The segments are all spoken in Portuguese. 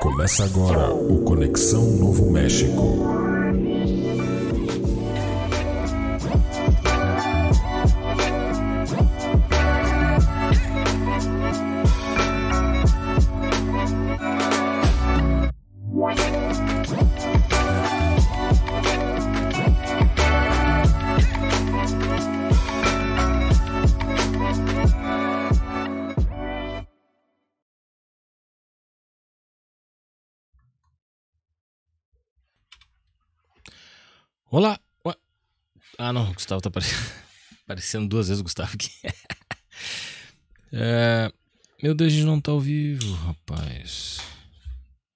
Começa agora o Conexão Novo México. Olá! Ué. Ah, não, o Gustavo tá apare... aparecendo duas vezes o Gustavo aqui. é... Meu Deus, a gente não tá ao vivo, rapaz.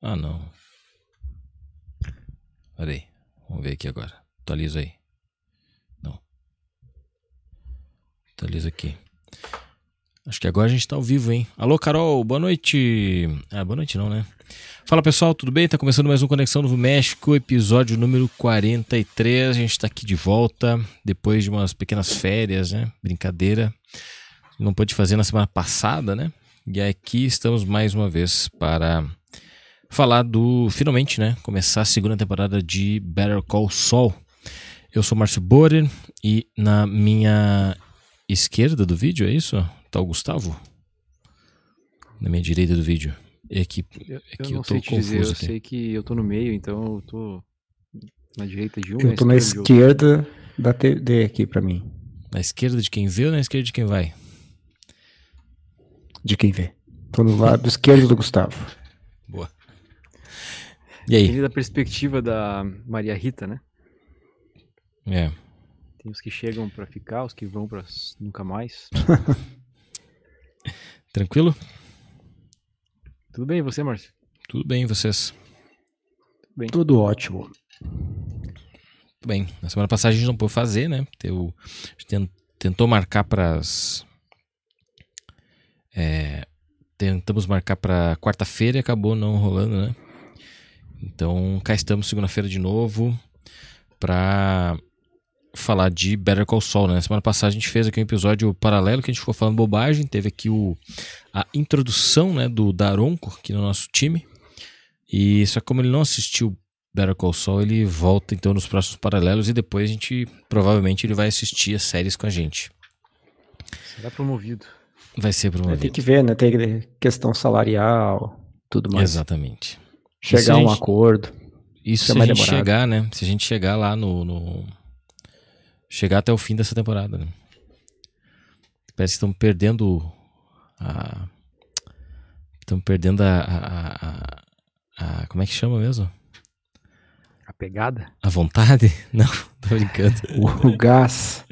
Ah, não. Pera aí. Vamos ver aqui agora. Atualiza aí. Não. Atualiza aqui. Acho que agora a gente tá ao vivo, hein? Alô, Carol, boa noite. Ah, boa noite não, né? Fala pessoal, tudo bem? Tá começando mais um Conexão Novo México, episódio número 43. A gente tá aqui de volta depois de umas pequenas férias, né? Brincadeira. Não pôde fazer na semana passada, né? E aqui estamos mais uma vez para falar do. Finalmente, né? Começar a segunda temporada de Better Call Saul. Eu sou Márcio Borer e na minha esquerda do vídeo, é isso? Tá o Gustavo? Na minha direita do vídeo. É que, Eu, é eu que não eu tô sei te confuso dizer, eu aqui. sei que eu tô no meio, então eu tô na direita de um, Eu tô na esquerda da TD aqui pra mim. Na esquerda de quem vê ou na esquerda de quem vai? De quem vê. Tô no lado esquerdo do Gustavo. Boa. E aí? Depende da perspectiva da Maria Rita, né? É. Tem os que chegam pra ficar, os que vão pra s- nunca mais. Tranquilo? Tudo bem, e você, Márcio? Tudo bem, vocês? Tudo ótimo. Tudo bem. Na semana passada a gente não pôde fazer, né? Eu, a gente ten- tentou marcar para as. É, tentamos marcar para quarta-feira e acabou não rolando, né? Então cá estamos segunda-feira de novo para falar de Better Call Saul, né? Semana passada a gente fez aqui um episódio paralelo que a gente ficou falando bobagem, teve aqui o, a introdução, né, do Daronco aqui no nosso time. E só que como ele não assistiu Better Call Saul, ele volta então nos próximos paralelos e depois a gente provavelmente ele vai assistir as séries com a gente. Será promovido. Vai ser promovido. tem que ver, né? Tem questão salarial, tudo mais. Exatamente. Chegar a um gente- acordo. Isso se é a mais gente demorado. chegar, né? Se a gente chegar lá no, no- Chegar até o fim dessa temporada, né? Parece que estamos perdendo a. Estamos perdendo a, a- a- a- Como é que chama mesmo? A pegada? A vontade? Não, tô brincando. O, gás.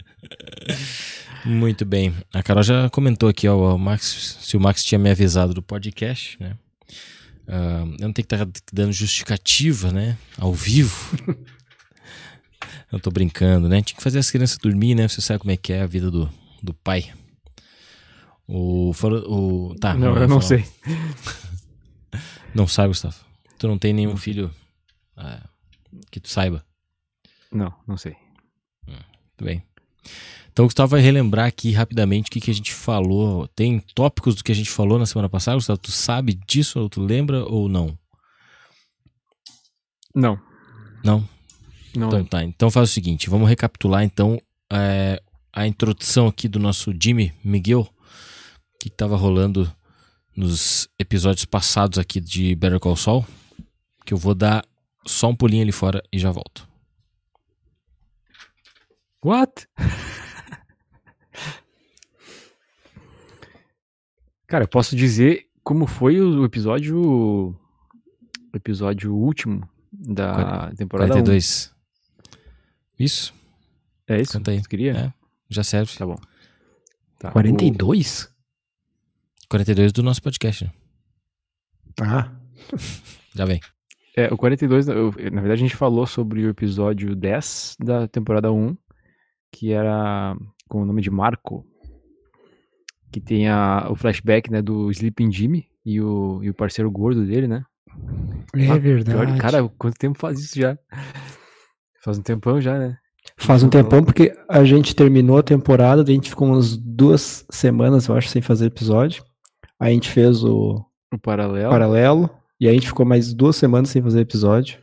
Muito bem. A Carol já comentou aqui, ó, o Max, se o Max tinha me avisado do podcast, né? Ah, eu não tenho que estar dando justificativa, né? Ao vivo. eu tô brincando, né? Tinha que fazer as crianças dormir, né? Você sabe como é que é a vida do, do pai. O, o, tá, não, eu não falar. sei. Não sabe, Gustavo? Tu não tem nenhum filho ah, que tu saiba? Não, não sei. Tudo bem. Então Gustavo vai relembrar aqui rapidamente o que, que a gente falou. Tem tópicos do que a gente falou na semana passada, Gustavo? Tu sabe disso ou tu lembra ou não? Não, Não? Não Então é. tá. Então faz o seguinte, vamos recapitular então é, a introdução aqui do nosso Jimmy Miguel, que estava rolando nos episódios passados aqui de Better Call Saul, que eu vou dar só um pulinho ali fora e já volto. What? Cara, eu posso dizer como foi o episódio. O episódio último da temporada 1. 42. Isso? É isso? Canta aí. Você queria? É, já serve. Tá bom. Tá, 42? 42 do nosso podcast, né? Ah, Já vem. É, o 42, eu- na verdade, a gente falou sobre o episódio 10 da temporada 1, que era com o nome de Marco. Que tem a, o flashback né, do Sleeping Jimmy e o, e o parceiro gordo dele, né? é Ah, verdade. Pior- cara, quanto tempo faz isso já? Faz um tempão já, né? Faz um tempão porque a gente terminou a temporada, a gente ficou umas duas semanas, eu acho, sem fazer episódio. Aí a gente fez o O paralelo. paralelo, E aí a gente ficou mais duas semanas sem fazer episódio.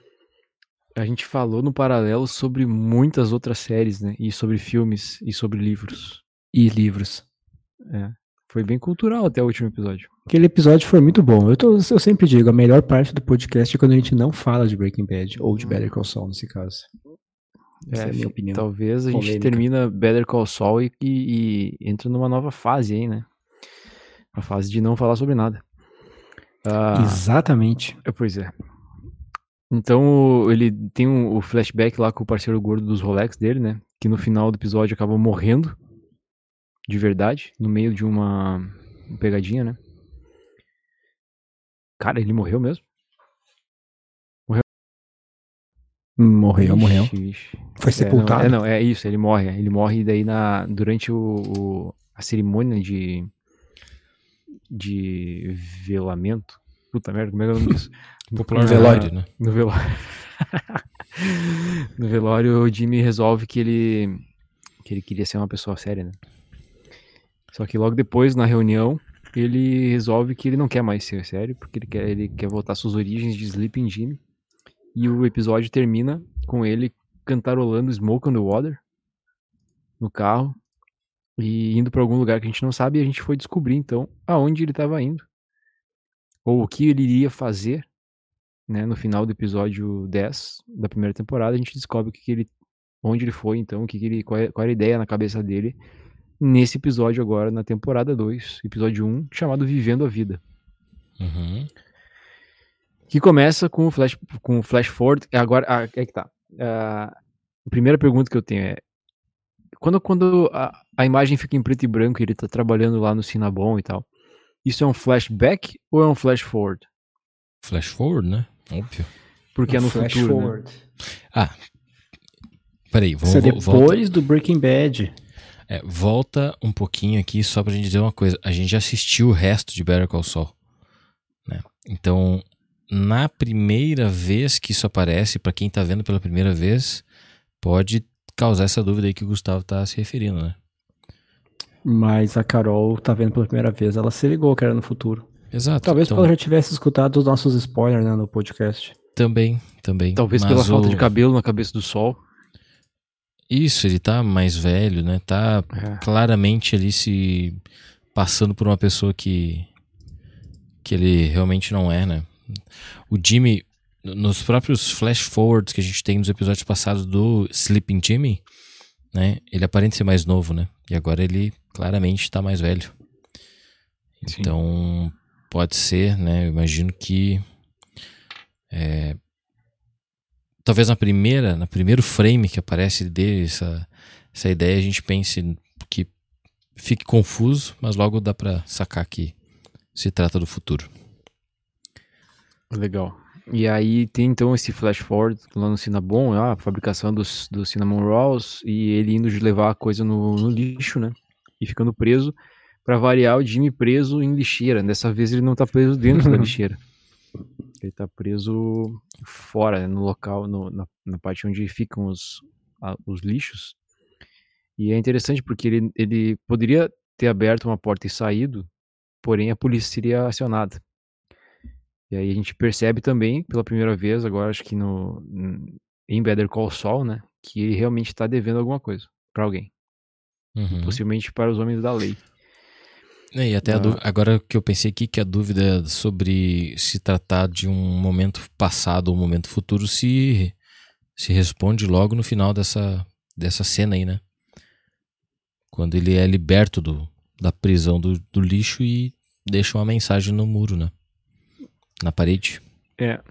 A gente falou no paralelo sobre muitas outras séries, né? E sobre filmes e sobre livros. E livros. É. Foi bem cultural até o último episódio. Aquele episódio foi muito bom. Eu, tô- eu sempre digo, a melhor parte do podcast é quando a gente não fala de Breaking Bad, ou de Better Call Saul, nesse caso. Essa é, a minha opinião. Talvez a gente polêmica. termina Better Call Saul e, e- e entra numa nova fase aí, né? A fase de não falar sobre nada. Ah, Exatamente. É, Pois é. Então o- ele tem um- o flashback lá com o parceiro gordo dos Rolex dele, né? Que no final do episódio acaba morrendo. De verdade. No meio de uma pegadinha, né? Cara, ele morreu mesmo? Morreu, morreu. Ixi, ixi. Foi É, sepultado. não, é, não, é isso, ele morre. Ele morre daí na, durante o, o- a cerimônia de. de velamento. Puta merda, como é que é o nome disso? Popular Ah, velório, né? No velório. no velório, o Jimmy resolve que ele. que ele queria ser uma pessoa séria, né? Só que logo depois, na reunião, ele resolve que ele não quer mais ser sério, porque ele quer, ele quer voltar às suas origens de Sleeping Jimmy. E o episódio termina com ele cantarolando Smoke on the Water no carro e indo pra algum lugar que a gente não sabe. E a gente foi descobrir então aonde ele estava indo ou o que ele iria fazer. Né, no final do episódio 10 da primeira temporada, a gente descobre que ele, onde ele foi, então, que ele, é- qual era a ideia na cabeça dele nesse episódio agora, na temporada 2, episódio 1, chamado Vivendo a Vida. Uhum. Que começa com o flash, com o flash forward. É Agora, ah, é que tá. Ah, a primeira pergunta que eu tenho é: quando, quando a, a imagem fica em preto e branco e ele tá trabalhando lá no Cinnabon e tal, isso é um flashback ou é um flash forward? Flash forward, né? Óbvio. Porque é no Flash futuro. Né? forward. Peraí, vamos Isso é vo- volta, depois do Breaking Bad. É, volta um pouquinho aqui só pra gente dizer uma coisa. A gente já assistiu o resto de Better Call Saul. Né? Então, na primeira vez que isso aparece, pra quem tá vendo pela primeira vez, pode causar essa dúvida aí que o Gustavo tá se referindo, né? Mas a Carol tá vendo pela primeira vez, ela se ligou que era no futuro. Exato. Talvez então, ela já tivesse escutado os nossos spoilers né, no podcast. Também, também. Talvez Mas pela falta o- de cabelo na cabeça do sol. Isso, ele tá mais velho, né? Tá É. claramente ali se passando por uma pessoa que que ele realmente não é, né? O Jimmy nos próprios flash forwards que a gente tem nos episódios passados do Sleeping Jimmy, né? Ele aparenta ser mais novo, né? E agora ele claramente tá mais velho. Sim. Então pode ser, né? Eu imagino que é, talvez na primeira, na primeiro frame que aparece dele essa, essa ideia a gente pense que fique confuso, mas logo dá pra sacar que se trata do futuro. Legal. E aí tem então esse flash forward lá no Cinnabon, a fabricação dos, dos Cinnamon Rolls, e ele indo levar a coisa no, no lixo, né? E ficando preso. Pra variar, o Jimmy preso em lixeira. Dessa vez ele não tá preso dentro da lixeira. Ele tá preso fora, né, no local, no- na, na parte onde ficam os, a- os lixos. E é interessante porque ele, ele poderia ter aberto uma porta e saído, porém a polícia seria acionada. E aí a gente percebe também, pela primeira vez, agora acho que no, em Better Call Saul, né, que ele realmente está devendo alguma coisa pra alguém, Uhum. possivelmente para os homens da lei. É, e até Ah. dú- agora que eu pensei aqui que a dúvida sobre se tratar de um momento passado ou um momento futuro se se responde logo no final dessa dessa cena aí, né? Quando ele é liberto do, da prisão do, do lixo e deixa uma mensagem no muro, né? Na parede. É,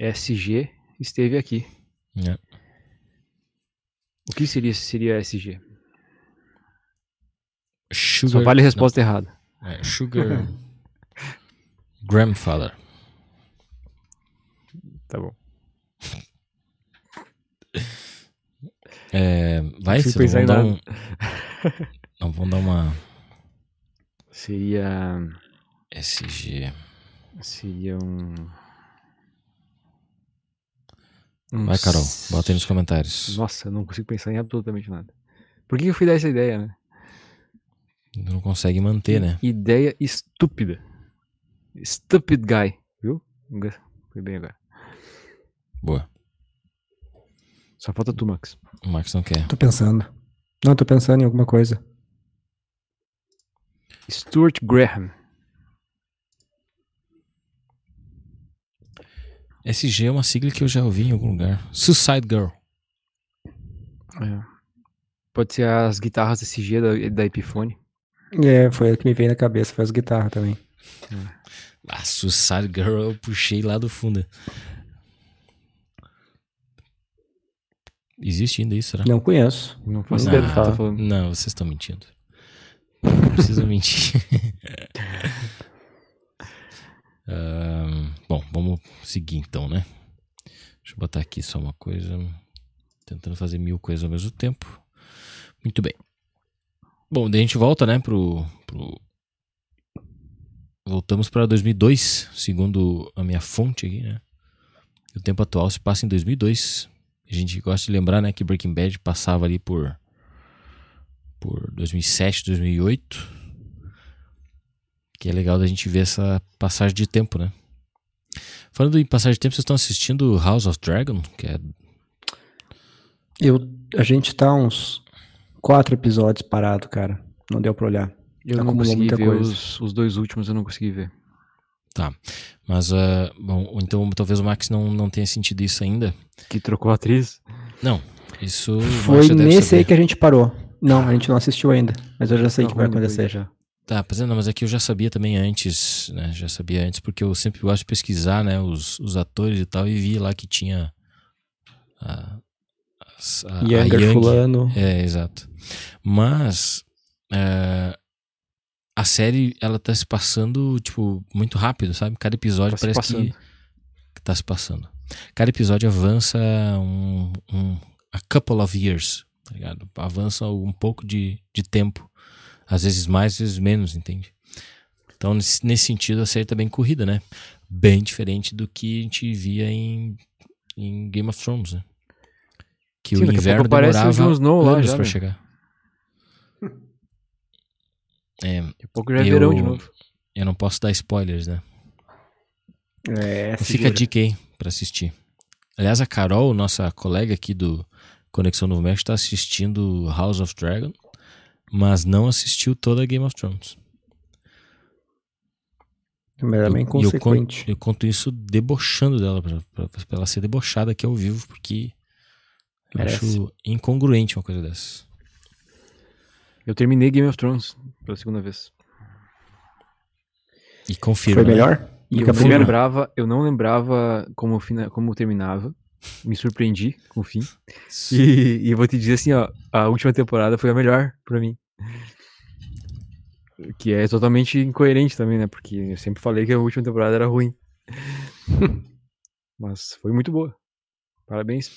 SG esteve aqui. É. O que seria seria SG? Sugar, Só vale a resposta errada. não, é, sugar Grandfather. Tá bom. É, vai, se vão dar um. Não vão dar uma Seria SG. seria um um Vai, Carol, bota aí nos comentários. Nossa, não consigo pensar em absolutamente nada. Por que eu fui dar essa ideia, né? Não consegue manter, né? Ideia estúpida. Stupid guy, viu? Foi bem agora. Boa. Só falta tu, Max. O Max não quer. Tô pensando. Não, tô pensando em alguma coisa. Stuart Graham. SG é uma sigla que eu já ouvi em algum lugar. Suicide Girl. É. Pode ser as guitarras SG da, da Epiphone. É, foi o que me veio na cabeça, foi as guitarras também. Ah, Suicide Girl eu puxei lá do fundo. Existe ainda isso, será? Não conheço. Não faço ideia ouvi tá falando. Não, vocês estão mentindo. Não precisa mentir. Ahn, bom, vamos seguir então, né? Deixa eu botar aqui só uma coisa. Tentando fazer mil coisas ao mesmo tempo. Muito bem. Bom, daí a gente volta, né, pro. pro... Voltamos para 2002, segundo a minha fonte aqui, né? O tempo atual se passa em 2002. A gente gosta de lembrar, né, que Breaking Bad passava ali por por 2007, 2008. Que é legal da gente ver essa passagem de tempo, né? Falando em passagem de tempo, vocês estão assistindo House of Dragon, que é Eu, a gente tá uns quatro episódios parado, cara. Não deu pra olhar. Eu não Acumulou consegui muita ver coisa. os, os dois últimos, eu não consegui ver. Tá. Mas, ah, bom, então talvez o Max não, não tenha sentido isso ainda. Que trocou a atriz. Não, isso. Foi nesse saber. aí que a gente parou. Não, a gente não assistiu ainda. Mas eu já sei o Tá que vai acontecer. já. Tá, pois é, não, mas é que eu já sabia também antes, né? Já sabia antes, porque eu sempre gosto de pesquisar, né? Os, os atores e tal, e vi lá que tinha. A, a, a Younger Yang. fulano. É, exato. Mas é, a série ela tá se passando tipo muito rápido, sabe? Cada episódio Tá parece que, que tá se passando. Cada episódio avança um, um a couple of years, tá ligado? Avança um pouco de, de tempo, às vezes mais, às vezes menos, entende? Então nesse, nesse sentido a série tá bem corrida, né? Bem diferente do que a gente via em, em Game of Thrones, né? Que Sim, o inverno demorava Snow lá anos já, pra né? chegar. É, Daqui a pouco já é Eu- verão de novo. eu não posso dar spoilers, né? É, Fica a dica aí pra assistir. Aliás, a Carol, nossa colega aqui do Conexão Novo México, tá assistindo House of Dragon, mas não assistiu toda a Game of Thrones. Mas é bem Eu- eu, conto isso debochando dela, pra, pra- pra ela ser debochada aqui ao vivo, porque eu Merece. acho incongruente uma coisa dessa. Eu terminei Game of Thrones pela segunda vez. E confirma. Foi né? melhor? E eu Acabou não lembrava, eu não lembrava como, fina- como terminava. Me surpreendi com o fim. E, e eu vou te dizer assim, ó, a última temporada foi a melhor pra mim. Que é totalmente incoerente também, né? Porque eu sempre falei que a última temporada era ruim. Mas foi muito boa. Parabéns.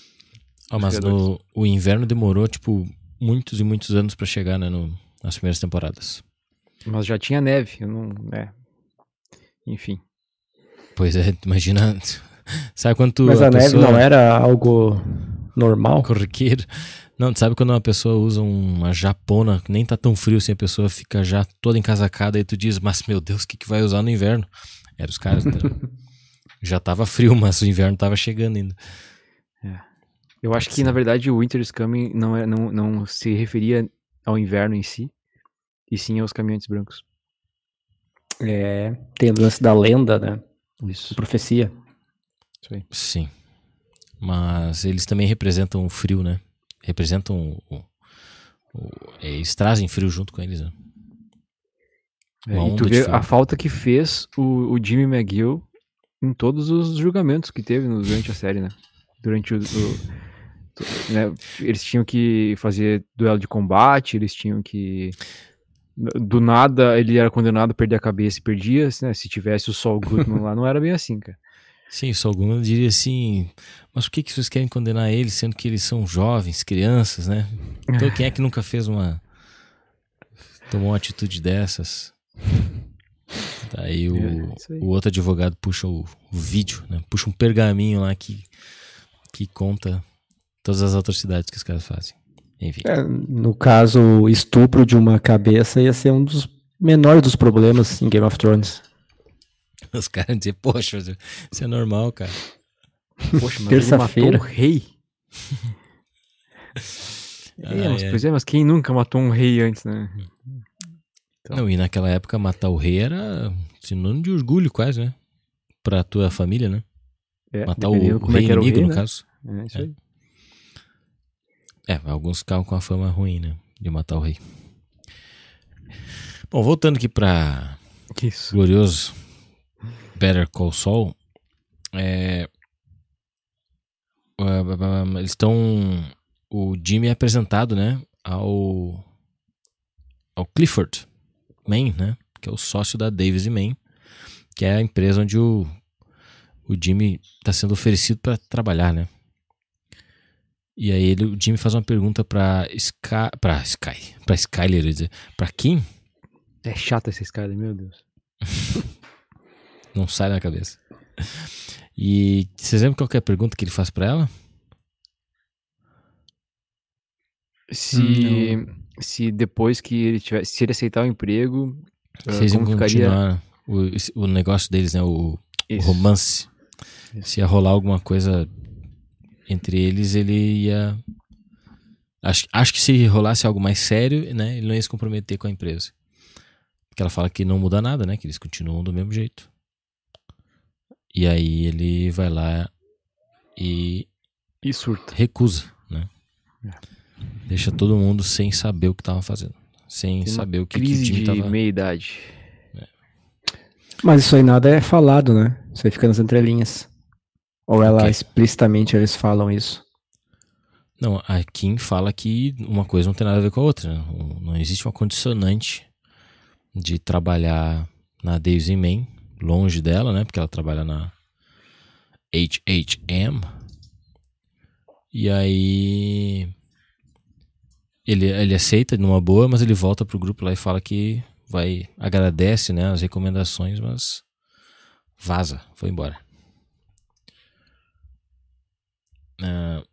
Ó, mas no, o inverno demorou, tipo, muitos e muitos anos pra chegar, né, no- nas primeiras temporadas. Mas já tinha neve, eu não. É. Enfim. Pois é, imagina. Sabe quando tu, Mas a, neve pessoa não era algo normal? corriqueiro? Não, sabe quando uma pessoa usa uma japona, nem tá tão frio assim, a pessoa fica já toda encasacada e tu diz, mas meu Deus, o que, que vai usar no inverno? Era os caras, né? Já tava frio, mas o inverno tava chegando ainda. Eu acho que, na verdade, o Winter is Coming não, é, não, não se referia ao inverno em si, e sim aos caminhantes brancos. É, tem o lance da lenda, né? Isso. Profecia. Isso aí. Sim. Mas eles também representam o frio, né? Representam o. o- o- eles trazem frio junto com eles, né? É, e tu vê a falta que fez o, o Jimmy McGill em todos os julgamentos que teve durante a série, né? Durante o. o- né, Eles tinham que fazer duelo de combate, eles tinham que. Do nada ele era condenado a perder a cabeça e perdia, né? Se tivesse o Saul Goodman lá, não era bem assim, cara. Sim, o Saul Goodman diria assim, mas por que, que vocês querem condenar eles, sendo que eles são jovens, crianças, né? Então quem é que nunca fez uma... tomou uma atitude dessas? Daí o, É, aí. o outro advogado puxa o, o vídeo, né? Puxa um pergaminho lá que, que conta todas as atrocidades que os caras fazem. Enfim. É, no caso, o estupro de uma cabeça ia ser um dos menores dos problemas em Game of Thrones. Os caras diziam, poxa, isso é normal, cara. Poxa, mas ele matou um rei. É, Ai, mas, ai. pois é, mas quem nunca matou um rei antes, né? Então. Não, e naquela época matar o rei era sinônimo de orgulho quase, né? Pra tua família, né? É, Matar o, dependendo o é rei era o inimigo, rei, no né? caso. É isso É. aí. É, alguns ficavam com a fama ruim, né? De matar o rei. Bom, voltando aqui pra Isso. glorioso Better Call Saul, é, ah, eles estão. O Jimmy é apresentado, né? Ao. Ao Clifford Main, né? Que é o sócio da Davis Main, que é a empresa onde o, o Jimmy está sendo oferecido para trabalhar, né? E aí ele, o Jimmy faz uma pergunta pra Sky, pra Sky, pra Skyler, eu ia dizer, pra Kim, É chato esse cara, meu Deus. não sai da cabeça. E vocês lembram qual que é a pergunta que ele faz pra ela? Se, se depois que ele tivesse, se ele aceitar o emprego, ah, Vocês iam como ficaria continuar o, o negócio deles, né? O, o romance. Isso. Se ia rolar alguma coisa entre eles, ele ia. Acho, acho que se rolasse algo mais sério, né? Ele não ia se comprometer com a empresa. Porque ela fala que não muda nada, né? Que eles continuam do mesmo jeito. E aí ele vai lá e E surta. recusa, né? É. Deixa todo mundo sem saber o que tava fazendo. Sem saber o que, que o Crise time de tava. meia-idade. Mas isso aí nada é falado, né? Isso aí fica nas entrelinhas. Ou ela Ok. explicitamente eles falam isso. Não, a Kim fala que uma coisa não tem nada a ver com a outra. né? Não- Não existe uma condicionante de trabalhar na Daisy Man, longe dela, né? Porque ela trabalha na HHM. E aí. Ele, ele aceita numa boa, mas ele volta pro grupo lá e fala que vai. Agradece, né? As recomendações, mas. Vaza, foi embora. Ah,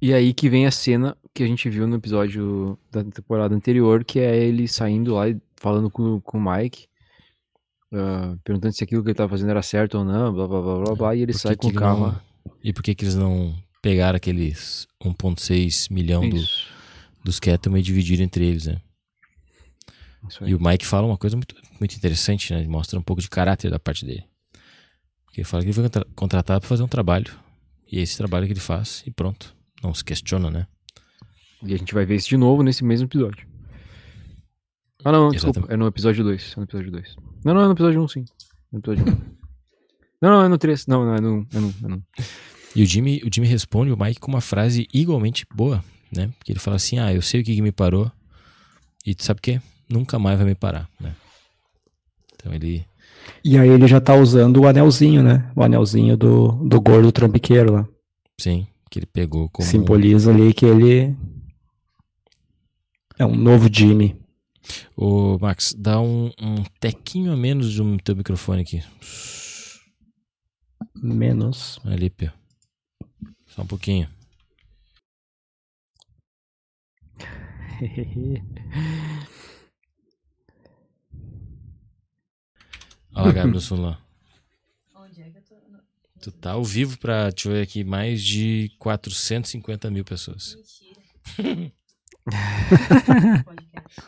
E aí que vem a cena que a gente viu no episódio da temporada anterior, que é ele saindo lá e falando com, com o Mike, ah, perguntando se aquilo que ele tava fazendo era certo ou não, blá blá blá blá blá, e ele Por sai com o carro não-. E por que, que eles não pegaram aqueles 1,6 milhão do, dos Kettleman e dividiram entre eles, né? E o Mike fala uma coisa muito, muito interessante, né? Ele mostra um pouco de caráter da parte dele. Porque ele fala que ele foi contra- contratado para fazer um trabalho. E é esse trabalho que ele faz e pronto. Não se questiona, né? E a gente vai ver isso de novo nesse mesmo episódio. Ah, não, desculpa. É no episódio 2. É no episódio 2. Não, não, é no episódio 1, um, sim. É no episódio 1. não, não, é no 3. Não, não, é no 1. É no, é no... E o Jimmy, o Jimmy responde o Mike com uma frase igualmente boa, né? Porque ele fala assim: Ah, eu sei o que, que me parou. E tu sabe o quê? Nunca mais vai me parar, né? Então ele. E aí ele já tá usando o anelzinho, né? O anelzinho do, do gordo trambiqueiro lá. Sim, que ele pegou como. Simboliza ali que ele é um novo Jimmy. Ô, Max, dá um, um tequinho a menos do teu microfone aqui. Menos. Ali, Pio. Só um pouquinho. Olha lá, Gabriel, no fundo lá. Tu tá ao vivo pra, deixa eu ver aqui, mais de 450 mil pessoas.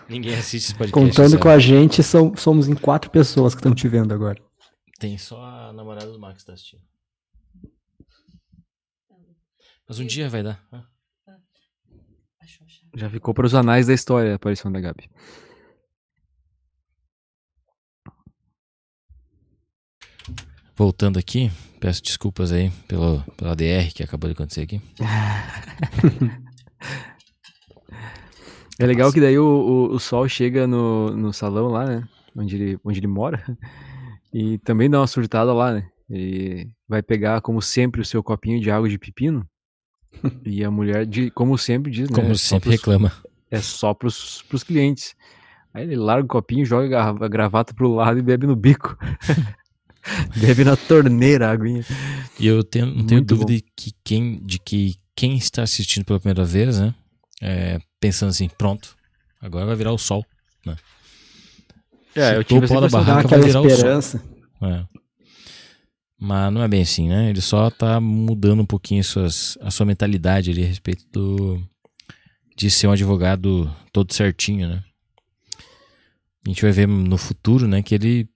Ninguém assiste esse podcast. Contando sabe? com a gente, são, somos em quatro pessoas que estão te vendo agora. Tem só a namorada do Max que tá assistindo. Mas um dia vai dar. Já ficou para os anais da história a aparição da Gabi. Voltando aqui, peço desculpas aí pelo, pela DR que acabou de acontecer aqui. É legal que daí o, o, o Sol chega no, no salão lá, né? Onde ele, onde ele mora. E também dá uma surtada lá, né? Ele vai pegar, como sempre, o seu copinho de água de pepino. E a mulher, de, como sempre diz, né? Como é sempre pros- reclama. É só pros, pros clientes. Aí ele larga o copinho, joga a gravata pro lado e bebe no bico. bebe na torneira a aguinha. E eu tenho, não tenho Muito dúvida de que, quem, de que quem está assistindo pela primeira vez, né? é, pensando assim, pronto, agora vai virar o sol. É, eu Chutou tive essa da impressão barraca, vai virar o sol. esperança. É. Mas não é bem assim, né? Ele só tá mudando um pouquinho suas, a sua mentalidade ali a respeito do, de ser um advogado todo certinho, né? A gente vai ver no futuro, né, que ele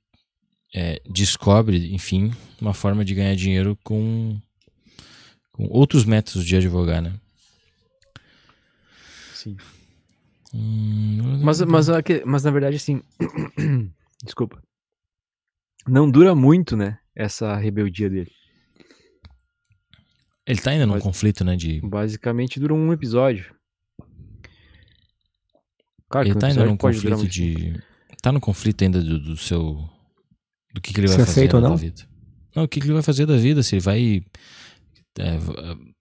é, descobre, enfim, uma forma de ganhar dinheiro com, com outros métodos de advogar, né? Sim. Hum, Mas, mas, aque- mas na verdade, assim. Desculpa. Não dura muito, né? Essa rebeldia dele. ele tá ainda num conflito, né, de Basicamente dura um episódio. Claro Ele que um tá ainda num conflito tempo. de. Tá no conflito ainda do, do seu. Do que, que ele vai Se fazer da não? vida. Não, o que, que ele vai fazer da vida? Se ele vai. é,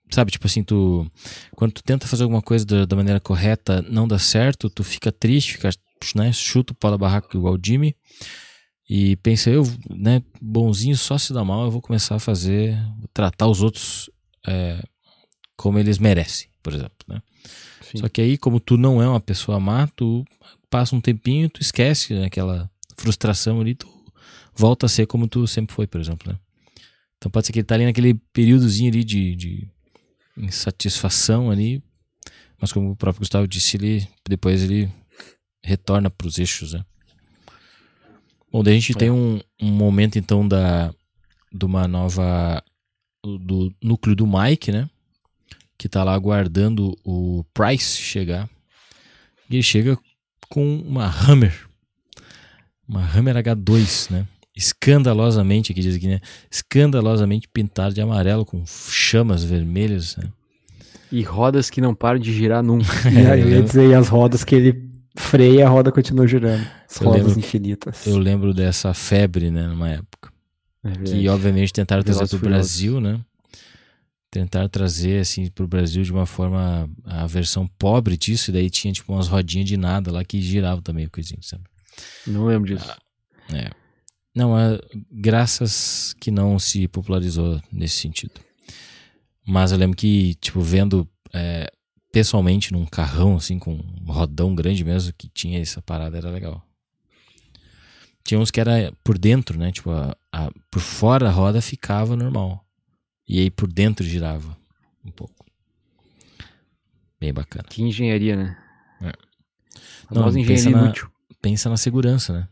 sabe, tipo assim, tu. Quando tu tenta fazer alguma coisa da, da maneira correta, não dá certo, tu fica triste, fica, né, chuta o pau da barraca igual o Jimmy. E pensa, eu, né, bonzinho só se dá mal, eu vou começar a fazer. tratar os outros é, como eles merecem, por exemplo, né? Sim. Só que aí, como tu não é uma pessoa má, tu passa um tempinho, tu esquece aquela frustração ali, tu volta a ser como tu sempre foi, por exemplo, né? Então pode ser que ele tá ali naquele períodozinho ali de, de insatisfação ali, mas como o próprio Gustavo disse, ele, depois ele retorna pros eixos, né? Bom, daí a gente tem um, um momento então da de uma nova do núcleo do Mike, né? Que tá lá aguardando o Price chegar. E ele chega com uma Hammer. Uma Hammer H2, né? Escandalosamente, aqui diz aqui, né? Escandalosamente pintado de amarelo com chamas vermelhas, né? E rodas que não param de girar nunca. E aí eu ia dizer, e as rodas que ele freia, a roda continua girando. As Eu rodas lembro- infinitas. Eu lembro dessa febre, né? Numa época. É que obviamente tentaram trazer para o e. Brasil, né? Tentaram trazer assim para o Brasil de uma forma a versão pobre disso, e daí tinha tipo umas rodinhas de nada lá que giravam também, coisinha, sabe? Não lembro disso. É. Não, é, graças que não se popularizou nesse sentido. Mas eu lembro que, tipo, vendo é, pessoalmente num carrão, assim, com um rodão grande mesmo, que tinha essa parada, era legal. Tinha uns que era por dentro, né? Tipo, a, a- por fora a roda ficava normal. E aí por dentro girava um pouco. Bem bacana. Que engenharia, né? É. Não, pensa engenharia na- inútil. pensa na segurança, né?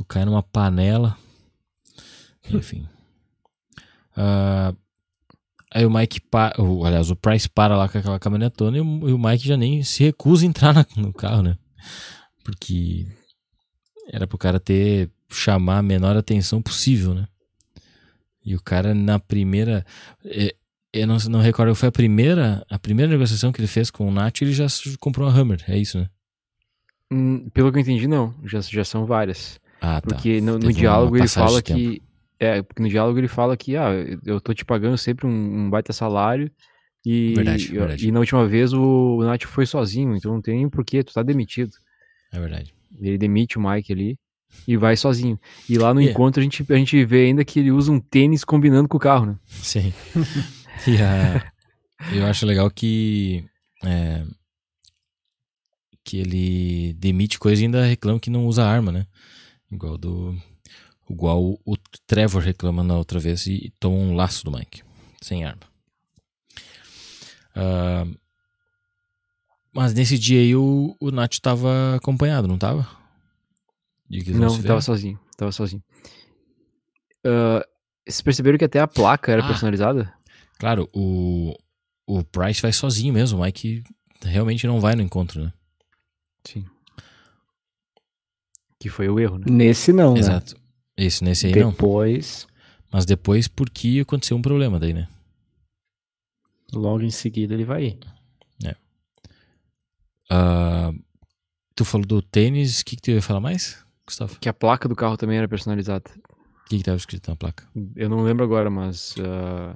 Tu cai numa panela. Enfim. Ah, aí o Mike para. o- Aliás, o Price para lá com aquela caminhonetona e o, e o Mike já nem se recusa a entrar na- no carro, né? Porque era pro cara ter. chamar a menor atenção possível, né? E o cara na primeira. Eu não, não recordo, foi a primeira, a primeira negociação que ele fez com o Nath, ele já comprou uma Hammer, é isso, né? Hum, Pelo que eu entendi, não. Já, já são várias. Ah, tá. Porque no, no uma diálogo ele fala que. É, porque no diálogo ele fala que, ah, eu tô te pagando sempre um, um baita salário. E, Verdade, verdade. e na última vez o, o Nath foi sozinho, então não tem nem porquê, tu tá demitido. É verdade. Ele demite o Mike ali e vai sozinho. E lá no encontro a gente, a gente vê ainda que ele usa um tênis combinando com o carro, né? Sim. e a, eu acho legal que. é, que ele demite coisa e ainda reclama que não usa arma, né? Igual do. Igual o, Trevor reclama na outra vez e toma um laço do Mike. Sem arma. Ah, mas nesse dia aí o, o Nath tava acompanhado, não tava? Não, tava sozinho. Tava sozinho. Ah, vocês perceberam que até a placa era Ah. personalizada? Claro, o, o Price vai sozinho mesmo, o Mike realmente não vai no encontro, né? Sim. Que foi o erro, né? Nesse não, né? Exato. Esse, nesse aí não. Depois, Mas depois, porque aconteceu um problema daí, né? logo em seguida, ele vai ir. Ah, tu falou do tênis, o que, que tu ia falar mais, Gustavo? Que a placa do carro também era personalizada. O que, que tava escrito na placa? Eu não lembro agora, mas. ah,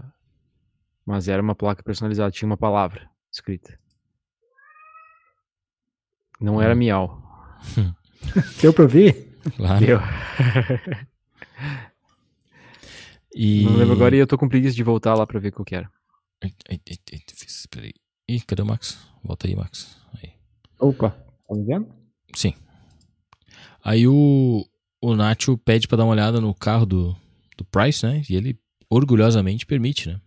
mas era uma placa personalizada, tinha uma palavra escrita. Não era Hum. miau. Deu pra ouvir? Claro. Deu. E... Não lembro agora e eu tô com preguiça de voltar lá pra ver qual que era. Fiz- Peraí. Ih, cadê o Max? Volta aí, Max. Aí. Opa, tá me vendo? Sim. Aí o, o Nacho pede pra dar uma olhada no carro do, do Price, né? E ele orgulhosamente permite, né?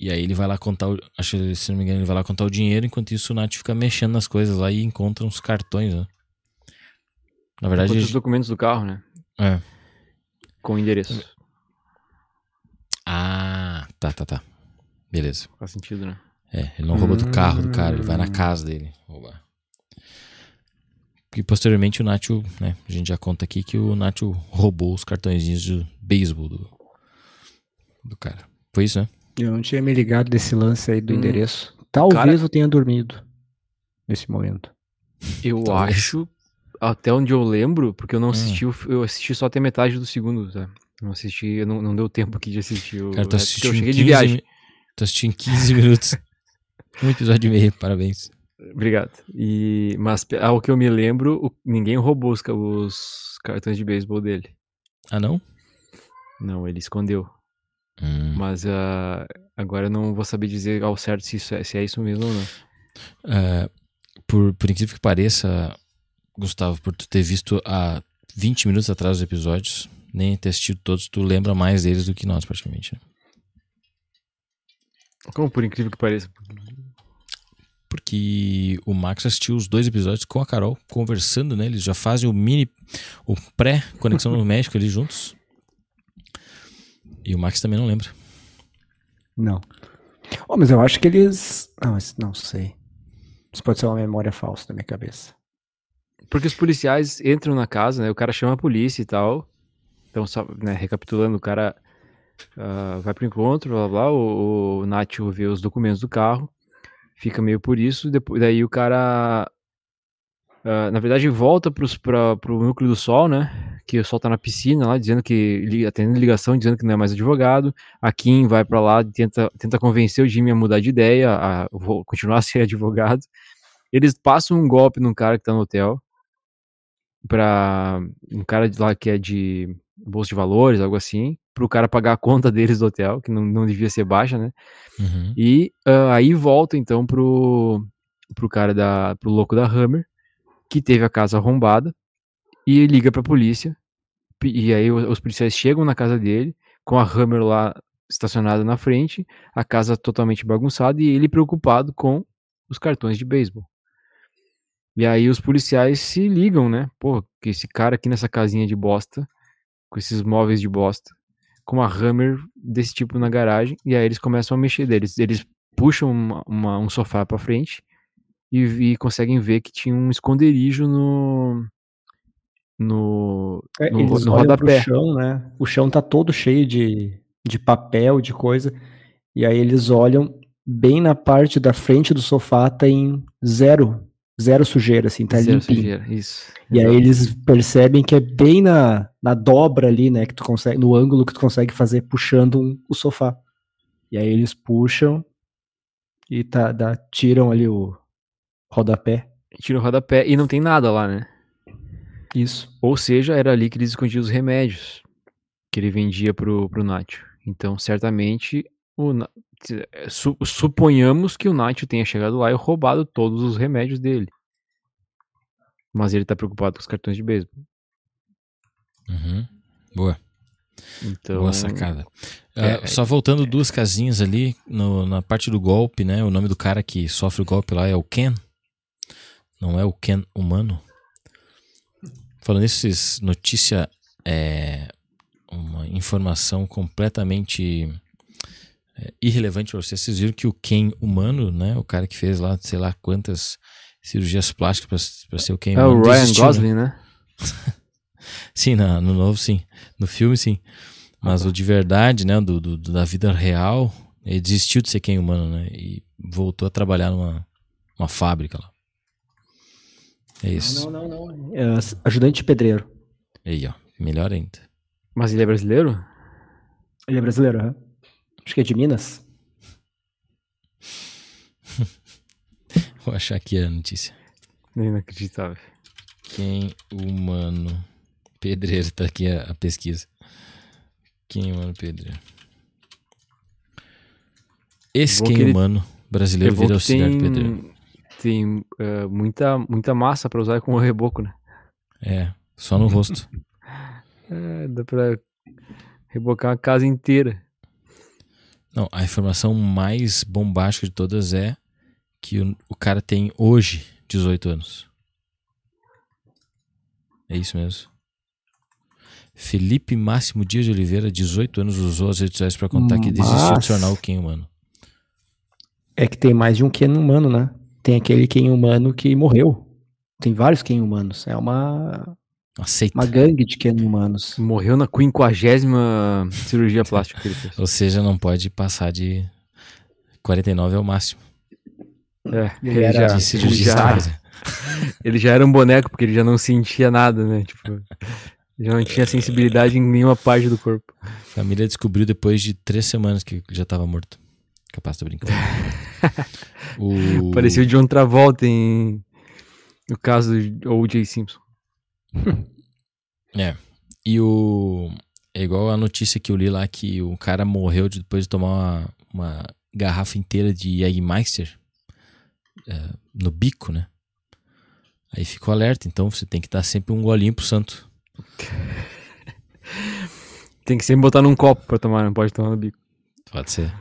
E aí ele vai lá contar, o, acho que se não me engano, ele vai lá contar o dinheiro, enquanto isso o Nath fica mexendo nas coisas lá e encontra uns cartões, né? Na verdade, ele- os documentos do carro, né? é. Com o endereço. Ah, tá, tá, tá. Beleza. Faz sentido, né? É, ele não rouba do carro do cara, ele vai na Hum. casa dele roubar. E posteriormente o Nacho, né, a gente já conta aqui que o Nacho roubou os cartõezinhos de beisebol do, do cara. Foi isso, né? Eu não tinha me ligado desse lance aí do Hum. endereço. Talvez Cara- eu tenha dormido nesse momento. Eu Talvez. acho, até onde eu lembro, porque eu não Hum. assisti, eu assisti só até metade do segundo, tá? Não assisti, não, não deu tempo aqui de assistir o Cara, tu assistiu eu cheguei 15 de viagem. mi- Tu assistiu em 15 minutos. um episódio e meio, parabéns. Obrigado. E, mas ao que eu me lembro, o- ninguém roubou os, os cartões de beisebol dele. Ah, não? Não, ele escondeu. Hum. Mas ah, agora eu não vou saber dizer ao certo se, isso é, se é isso mesmo ou não. É, por, por incrível que pareça, Gustavo, por tu ter visto há 20 minutos atrás os episódios, nem ter assistido todos, tu lembra mais deles do que nós, praticamente. né? Como por incrível que pareça. Porque o Max assistiu os dois episódios com a Carol, conversando, né? Eles já fazem o mini, o pré-conexão no México ali juntos. E o Max também não lembra. Não. Oh, mas eu acho que eles. Não, mas não sei. Isso pode ser uma memória falsa da minha cabeça. Porque os policiais entram na casa, né? O cara chama a polícia e tal. Então, só, né, recapitulando, o cara ah, vai pro encontro, blá blá, blá o, o Nacho vê os documentos do carro, fica meio por isso, depois, daí o cara, ah, na verdade, volta pros, pra, pro núcleo do Sol, né? Que o Sol tá na piscina lá, dizendo que, atendendo ligação, dizendo que não é mais advogado. A Kim vai pra lá, tenta, tenta convencer o Jimmy a mudar de ideia, a vou continuar a ser advogado. Eles passam um golpe num cara que tá no hotel pra um cara de lá que é de bolsa de valores, algo assim, pro cara pagar a conta deles do hotel, que não, não devia ser baixa, né? Uhum. E ah, aí volta então pro, pro cara da. pro louco da Hammer, que teve a casa arrombada, e liga pra polícia. E aí os policiais chegam na casa dele, com a Hammer lá estacionada na frente, a casa totalmente bagunçada, e ele preocupado com os cartões de beisebol. E aí os policiais se ligam, né? Pô, que esse cara aqui nessa casinha de bosta, com esses móveis de bosta, com uma Hammer desse tipo na garagem, e aí eles começam a mexer deles. Eles puxam uma- uma- um sofá pra frente e, e conseguem ver que tinha um esconderijo no. No, É, no, eles no rodapé. pro chão, né? O chão tá todo cheio de, de papel, de coisa. E aí eles olham bem na parte da frente do sofá, tem zero, zero sujeira, assim, tá Zero limpinho. sujeira, Isso. E aí eles percebem que é bem na, na dobra ali, né? Que tu consegue, no ângulo que tu consegue fazer puxando um- o sofá. E aí eles puxam e tá, dá, tiram ali o rodapé. Tira o rodapé e não tem nada lá, né? Isso. Ou seja, era ali que eles escondiam os remédios que ele vendia pro, pro Nacho. Então, certamente, o, Na- su- suponhamos que o Nacho tenha chegado lá e roubado todos os remédios dele. Mas ele tá preocupado com os cartões de beisebol. Uhum. Boa. Então, Boa sacada. é, Ah, só voltando duas casinhas ali, no- na parte do golpe, né? O nome do cara que sofre o golpe lá é o Ken. Não é o Ken humano. Falando vocês- notícia é uma informação completamente é, irrelevante para vocês. Vocês viram que o Ken humano, né? O cara que fez lá, sei lá quantas cirurgias plásticas para ser o Ken é o humano. Ryan desistiu, né? Gosling, né? Sim, na- no novo sim. No filme sim. Mas o de verdade, né, do, do- da vida real, ele desistiu de ser quem humano, né? E voltou a trabalhar numa uma fábrica lá. É isso. Não, não, não. É, ajudante pedreiro. Aí, ó. Melhor ainda. Mas ele é brasileiro? Ele é brasileiro, né? Acho que é de Minas. Vou achar aqui a notícia. Inacreditável. Quem humano pedreiro, tá aqui a, a pesquisa. Quem humano pedreiro. Esse quem que ele- humano brasileiro vira auxiliar de pedreiro. Tem, eh, muita, muita massa pra usar com o reboco, né? É, só no rosto. É, dá pra rebocar uma casa inteira. Não, a informação mais bombástica de todas é que o, o cara tem hoje 18 anos. É isso mesmo. Felipe Máximo Dias de Oliveira, 18 anos, usou as redes sociais pra contar que desistiu de Mas- tornar o Ken humano. É que tem mais de um Ken humano, né? Tem aquele Ken humano que morreu. Tem vários Ken humanos. É uma, Aceita. uma gangue de Ken humanos. Morreu na quinquagésima cirurgia plástica que ele fez. Ou seja, não pode passar de 49 é o máximo. É, Ele ele era já, de cirurgia. já- ele já era um boneco, porque ele já não sentia nada, né? Tipo, já não tinha sensibilidade em nenhuma parte do corpo. A família descobriu depois de três semanas que já tava morto. Capaz, tô brincando. o... Parecia o John Travolta em... No caso de O.J. Simpson. É. E o. É igual a notícia que eu li lá que o cara morreu de- depois de tomar uma, uma garrafa inteira de Jägermeister é, no bico, né? Aí ficou alerta, então você tem que dar sempre um golinho pro santo. Tem que sempre botar num copo pra tomar, não pode tomar no bico. Pode ser.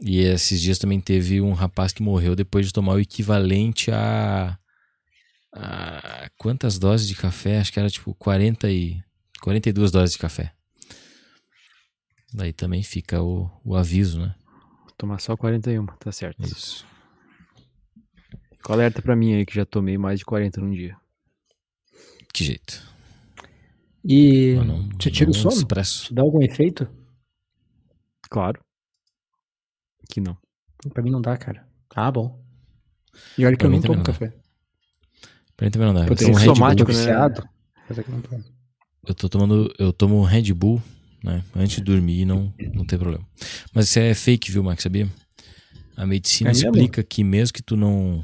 E esses dias também teve um rapaz que morreu depois de tomar o equivalente a. a quantas doses de café? Acho que era tipo 40 e. 42 doses de café. Daí também fica o, o aviso, né? Vou tomar só 41, tá certo. Isso. Fica alerta pra mim aí que já tomei mais de 40 num dia. Que jeito. E não- te tira o sono? expresso. Dá algum efeito? Claro. Que não. Pra mim não dá, cara. Ah, bom. E olha que Pra eu não tomo café. Pra mim também não dá. Eu tomo ser Red Bull. somático, né? viciado. Mas é que eu não tomo. Eu tô tomando. Eu tomo Red Bull, né? Antes de dormir não, não tem problema. Mas isso é fake, viu, Max? Sabia? A medicina É mesmo? explica que mesmo que tu não.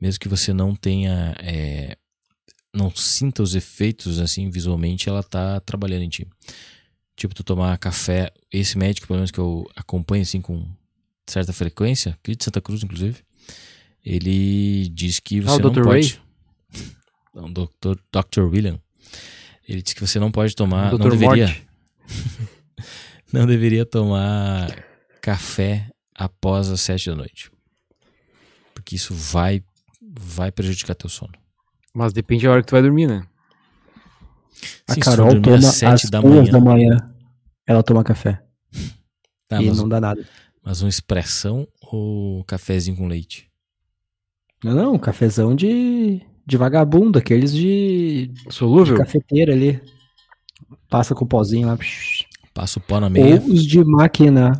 Mesmo que você não tenha. é, não sinta os efeitos assim visualmente, ela tá trabalhando em ti. Tipo, tu tomar café. Esse médico, pelo menos que eu acompanho assim com certa frequência, aquele de Santa Cruz, inclusive, ele diz que você Ah, não Dr. pode. Não, Dr. Dr. William. Ele disse que você não pode tomar. não Dr. deveria. Morte. Não deveria tomar café após as sete da noite. Porque isso vai, vai prejudicar teu sono. Mas depende da hora que tu vai dormir, né? A Sim, Carol toma às sete da duas manhã. da manhã. Ela toma café. Tá, e mas, não dá nada. mas uma expressão ou cafezinho com leite? Não, não, cafezão de, de vagabundo, aqueles de, de Solúvel? cafeteira ali. Passa com o pozinho lá. Passa o pó na meia, Ou os de máquina.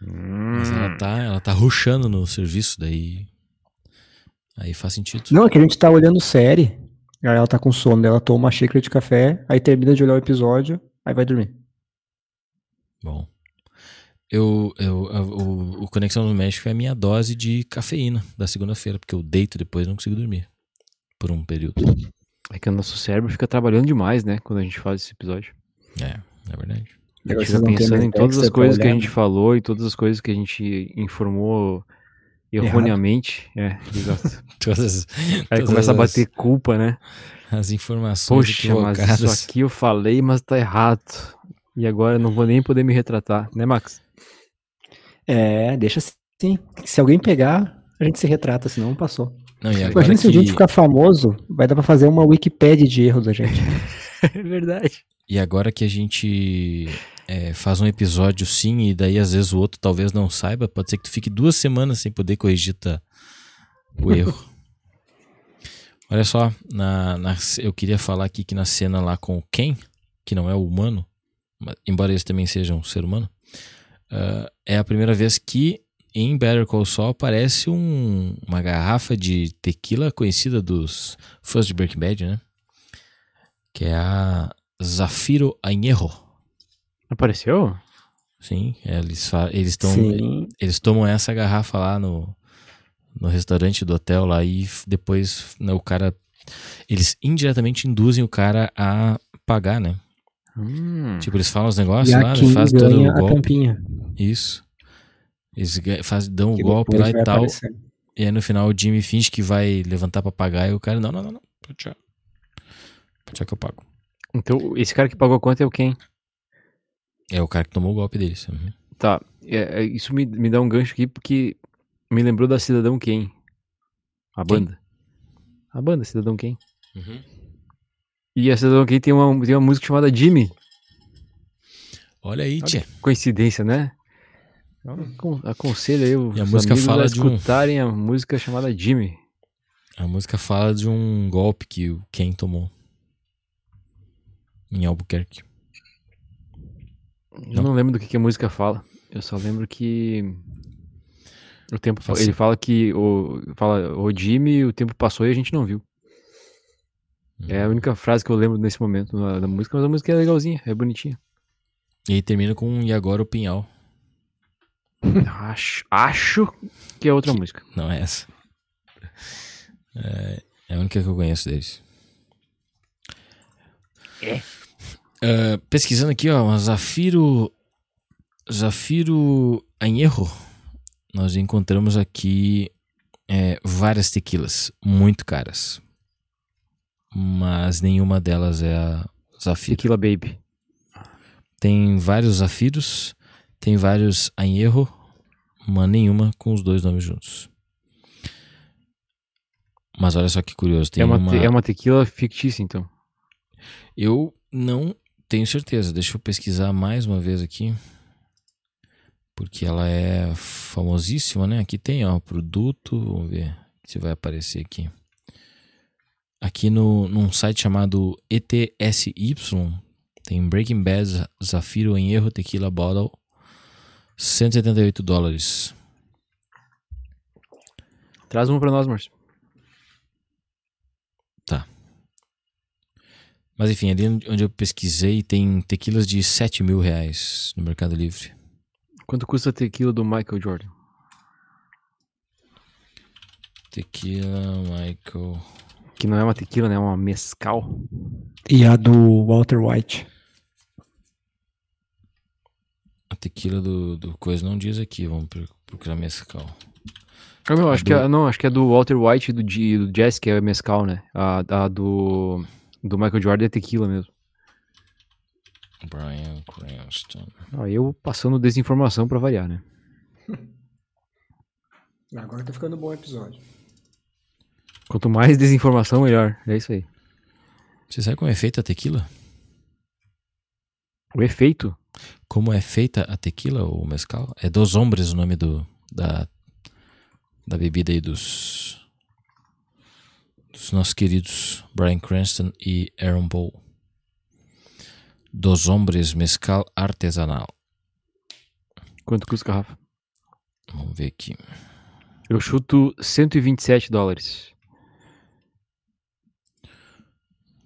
mas Hum. ela tá, ela tá ruxando no serviço, daí. Aí faz sentido. Não, é que a gente tá olhando série. Aí ela tá com sono, ela toma uma xícara de café, aí termina de olhar o episódio, aí vai dormir. Bom. Eu, eu, a- o, o Conexão no México é a minha dose de cafeína da segunda-feira, porque eu deito depois e não consigo dormir. Por um período. É que o nosso cérebro fica trabalhando demais, né? Quando a gente faz esse episódio. É, é verdade. A gente fica pensando mais em todas as coisas que a gente né? falou e todas as coisas que a gente informou erroneamente. É, exato. Todas, Aí todas começa a as- bater culpa, né? as informações Poxa, mas equivocadas. isso aqui eu falei, mas tá errado. E agora eu não vou nem poder me retratar, né, Max? É, deixa assim. Se alguém pegar, a gente se retrata, senão passou. Não, e agora Imagina se a que- gente ficar famoso, vai dar pra fazer uma Wikipédia de erros da gente. É verdade. E agora que a gente é, faz um episódio sim, e daí às vezes o outro talvez não saiba, pode ser que tu fique duas semanas sem poder corrigir tá, o erro. Olha só, na, na- eu queria falar aqui que na cena lá com o Ken, que não é o humano, embora eles também sejam um ser humano, ah, é a primeira vez que em Better Call Saul aparece um- uma garrafa de tequila conhecida dos fãs de Breaking Bad, né? Que é a Zafiro Añejo. Apareceu? Sim, eles eles estão Sim. eles tomam essa garrafa lá no, no restaurante do hotel lá e depois né, o cara eles indiretamente induzem o cara a pagar, né? Hum. Tipo, eles falam os E negócios lá, eles Kim fazem todo o golpe. tampinha. Isso. Eles faz, dão o golpe lá vai e tal. aparecer. E aí no final o Jimmy finge que vai levantar pra pagar e o cara, não, não, não, não. pode tirar. Pode ser que eu pago. Então, esse cara que pagou a conta é o quem? É o cara que tomou o golpe deles. Uhum. Tá, é- é- isso me, me dá um gancho aqui porque me lembrou da Cidadão Quem. A Quem? banda. A banda, Cidadão Quem. E a Cidadão Quem tem uma, tem uma música chamada Jimmy. Olha aí, tia. Coincidência, né? Acon- Aconselho aí os E a música fala a de um- escutarem a música chamada Jimmy. A música fala de um golpe que o Ken tomou. Em Albuquerque. Eu não lembro do que, que a música fala. Eu só lembro que o tempo Faz- ele fala que o fala o Jimmy, o tempo passou e a gente não viu. É a única frase que eu lembro nesse momento na- da música, mas a música é legalzinha, é bonitinha. E aí termina com E agora o Pinhal. Acho, acho que é outra música. Não é essa. É, é a única que eu conheço deles. É. pesquisando aqui, ó, Zafiro. Zafiro Anherro. Nós encontramos aqui é, várias tequilas muito caras. Mas nenhuma delas é a Zafiro. Tequila Baby. Tem vários Zafiros, tem vários Anherro, mas nenhuma com os dois nomes juntos. Mas olha só que curioso, tem É uma, uma... é uma tequila fictícia, então. Eu não tenho certeza, deixa eu pesquisar mais uma vez aqui. Porque ela é famosíssima, né? Aqui tem, ó, produto, vamos ver se vai aparecer aqui. Aqui no, num site chamado ETSY, tem Breaking Bad Zafiro em Erro Tequila Bottle, 178 dólares. Traz uma pra nós, Márcio. Mas enfim, ali onde eu pesquisei tem tequilas de 7 mil reais no Mercado Livre. Quanto custa a tequila do Michael Jordan? Tequila, Michael. Que não é uma tequila, né? É uma mescal. E a do Walter White. A tequila do, do coisa não diz aqui, vamos pro- procurar mescal. Ah, não, acho A que do- é, não, acho que é do Walter White e do, do Jazz, que é mescal, né? A, a do, do Michael Jordan é tequila mesmo. Brian Cranston. Ah, eu passando desinformação pra variar, né? Agora tá ficando bom o episódio. Quanto mais desinformação, melhor. É isso aí. Você sabe como é feita a tequila? O efeito. Como é feita a tequila ou o mescal? É Dos Hombres o nome do, da, da bebida aí dos, dos nossos queridos Brian Cranston e Aaron Paul. Dos Hombres Mescal Artesanal. Quanto custa a garrafa? Vamos ver aqui. Eu chuto 127 dólares.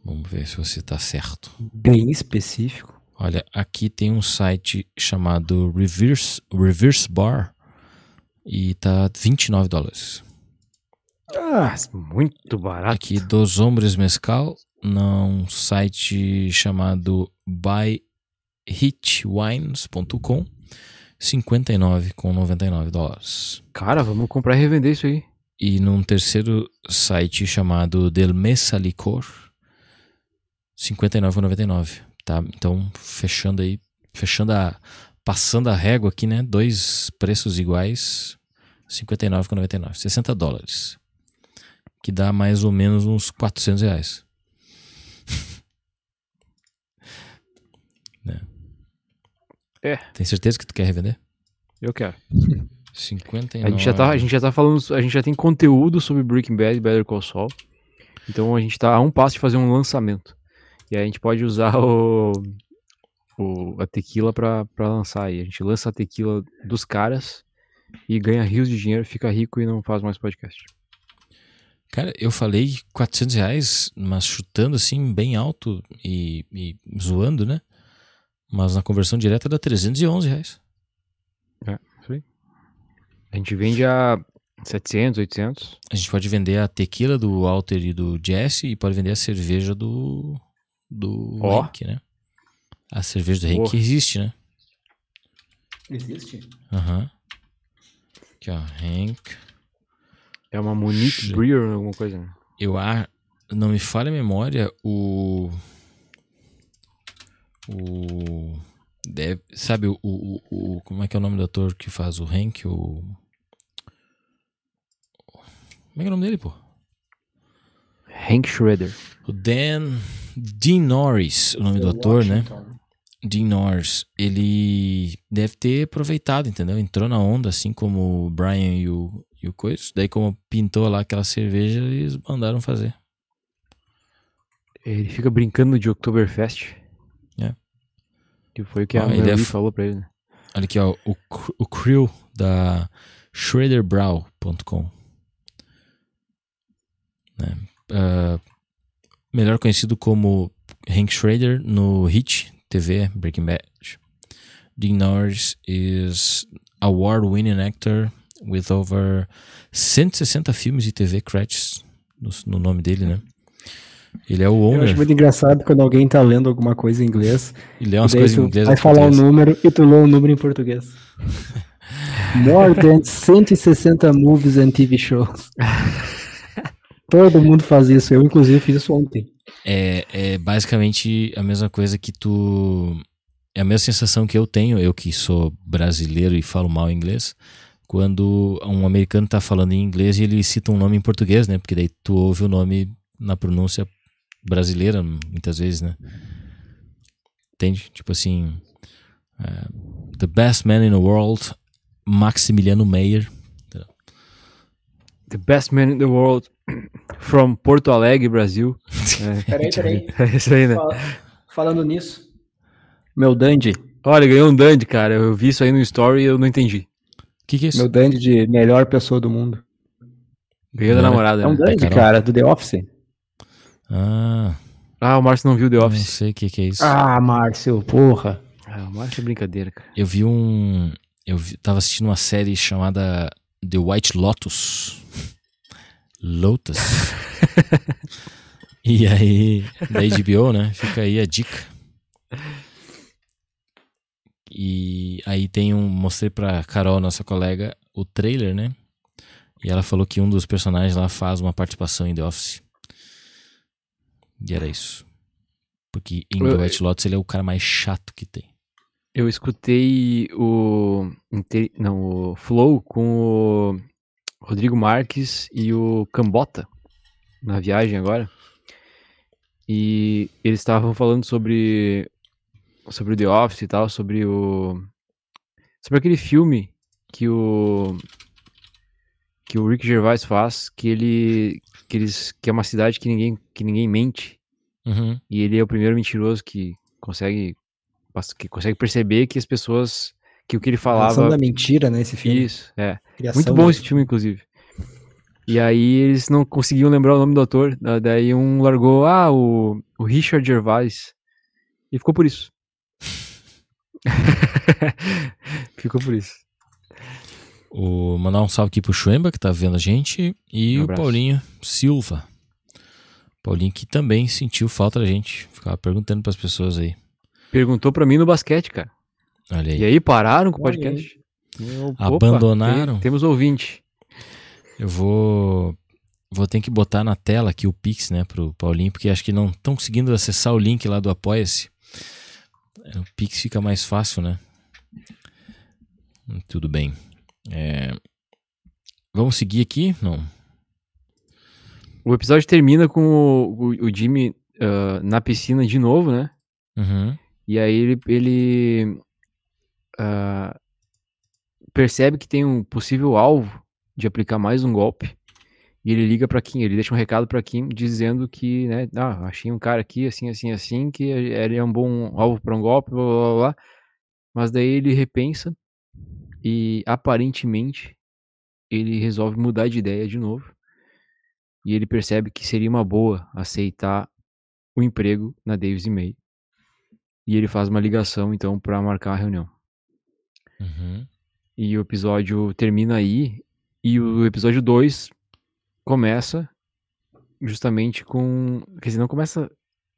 Vamos ver se você tá certo. Bem específico. Olha, aqui tem um site chamado Reverse, Reverse Bar e tá 29 dólares. Ah, muito barato. Aqui dos Hombres Mescal, num site chamado buyhitwines.com, 59,99 dólares. Cara, vamos comprar e revender isso aí. E num terceiro site chamado Del Mesa Licor, 59,99. Tá? Então, fechando aí, fechando a. Passando a régua aqui, né? Dois preços iguais, 59,99. 60 dólares. Que dá mais ou menos uns 400 reais. né? É. Tem certeza que tu quer revender? Eu quero. 59. A gente já tá, a gente já tá falando, a gente já tem conteúdo sobre Breaking Bad e Better Call Saul. Então a gente tá a um passo de fazer um lançamento. E aí a gente pode usar o, o a tequila pra lançar aí. A gente lança a tequila dos caras e ganha rios de dinheiro, fica rico e não faz mais podcast. Cara, eu falei 400 reais, mas chutando assim, bem alto e, e zoando, né? Mas na conversão direta dá 311 reais. É, isso aí. A gente vende a 700, 800. A gente pode vender a tequila do Walter e do Jesse e pode vender a cerveja do. do Ó. Hank, né? A cerveja do Hank Porra. existe, né? Existe? Aham. Aqui, ó. Hank. É uma Monique Shit. Brewer, alguma coisa. né? Eu, a, não me falha a memória, o. O. Deve, sabe o, o, o- Como é que é o nome do ator que faz o Hank? O. Como é que é o nome dele, pô? Hank Schroeder. O Dan. Dean Norris, o nome do ator, né? Dean Norris. Ele deve ter aproveitado, entendeu? Entrou na onda, assim como o Brian e o, e o Coisa. Daí, como pintou lá aquela cerveja, eles mandaram fazer. Ele fica brincando de Oktoberfest. É. Que foi o que a Ah, ele Mary é falou pra ele, né? Olha aqui, ó, o, o crew da ShredderBrow.com. Né? Ah, melhor conhecido como Hank Schrader no Hit TV Breaking Bad. Dean Norris is award-winning actor with over 160 filmes de TV credits no, no nome dele, né? Ele é o Eu acho owner. muito engraçado quando alguém tá lendo alguma coisa em inglês. E umas daí coisas em inglês. vai e falar um português. número e tu lê um número em português. More than 160 movies and TV shows. Todo mundo faz isso. Eu, inclusive, fiz isso ontem. É, é basicamente a mesma coisa que tu. É a mesma sensação que eu tenho, eu que sou brasileiro e falo mal inglês, quando um americano tá falando em inglês e ele cita um nome em português, né? Porque daí tu ouve o nome na pronúncia brasileira, muitas vezes, né? Entende? Tipo assim. é, the best man in the world, Maximiliano Meyer. The best man in the world from Porto Alegre, Brasil. É, Peraí, peraí. é isso aí, né? Falando nisso. Meu dandy. Olha, ganhou um Dandy, cara. Eu vi isso aí no story e eu não entendi. O que, que é isso? Meu dandy de melhor pessoa do mundo. Ganhou da Não, namorada, É um né? dandy, cara, do The Office. Ah, Ah, o Márcio não viu The não Office. sei o que, que é isso. Ah, Márcio, porra. Ah, o Márcio é brincadeira, cara. Eu vi um. Eu vi, tava assistindo uma série chamada The White Lotus. Lotus. e aí, da HBO, né? Fica aí a dica. E aí tem um. Mostrei pra Carol, nossa colega, o trailer, né? E ela falou que um dos personagens lá faz uma participação em The Office. E era isso. Porque em The Eu- White Lotus ele é o cara mais chato que tem. Eu escutei o. Não, o Flow com o Rodrigo Marques e o Cambota na viagem agora. E eles estavam falando sobre. Sobre o The Office e tal, sobre o. Sobre aquele filme que o. Que o Rick Gervais faz, que ele. Que, eles, que é uma cidade que ninguém, que ninguém mente. Uhum. E ele é o primeiro mentiroso que consegue que consegue perceber que as pessoas que o que ele Falava... falava da mentira, né, esse filme. isso, é. Criação Muito bom esse filme inclusive. E aí eles não conseguiam lembrar o nome do ator, da- daí um largou, ah, o, o Richard Gervais. E ficou por isso. ficou por isso. O, mandar um salve aqui pro Chuemba, que tá vendo a gente, e Um o. Paulinho Silva. Paulinho que também sentiu falta da gente. Ficava perguntando pras pessoas aí. Perguntou pra mim no basquete, cara. Olha aí. E aí pararam com o podcast. Eu, Abandonaram? tem- temos ouvinte. Eu vou. Vou ter que botar na tela aqui o Pix, né, pro Paulinho, porque acho que não estão conseguindo acessar o link lá do Apoia-se. É, O Pix fica mais fácil, né? Tudo bem. É, Vamos seguir aqui? Não. O episódio termina com o, o- o Jimmy ah, na piscina de novo, né? Uhum. E aí ele, ele ah, percebe que tem um possível alvo de aplicar mais um golpe. E ele liga pra Kim, ele deixa um recado pra Kim dizendo que, né, ah, achei um cara aqui assim, assim, assim, que ele é um bom alvo pra um golpe, blá, blá, blá. Mas daí ele repensa e aparentemente ele resolve mudar de ideia de novo. E ele percebe que seria uma boa aceitar o emprego na Davis e May. E ele faz uma ligação, então, pra marcar a reunião. Uhum. E o episódio termina aí. E o episódio 2 começa justamente com. Quer dizer, não começa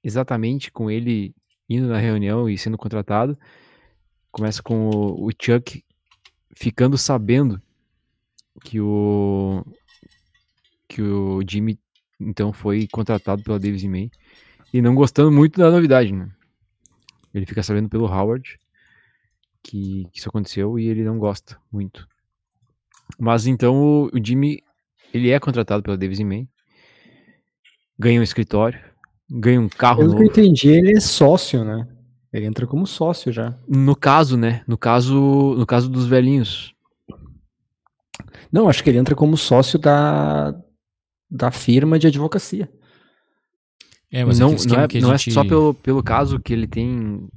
exatamente com ele indo na reunião e sendo contratado. Começa com o, o Chuck ficando sabendo que o. que o Jimmy então foi contratado pela Davis May e não gostando muito da novidade, né? Ele fica sabendo pelo Howard que, que isso aconteceu e ele não gosta muito. Mas então o, o Jimmy ele é contratado pela Davis May, ganha um escritório, ganha um carro Pelo que eu novo. entendi, ele é sócio, né? Ele entra como sócio já. No caso, né? No caso, no caso dos velhinhos. Não, acho que ele entra como sócio da, da firma de advocacia. É, mas não, aquele esquema não, é, não gente... é só pelo, pelo caso que ele tem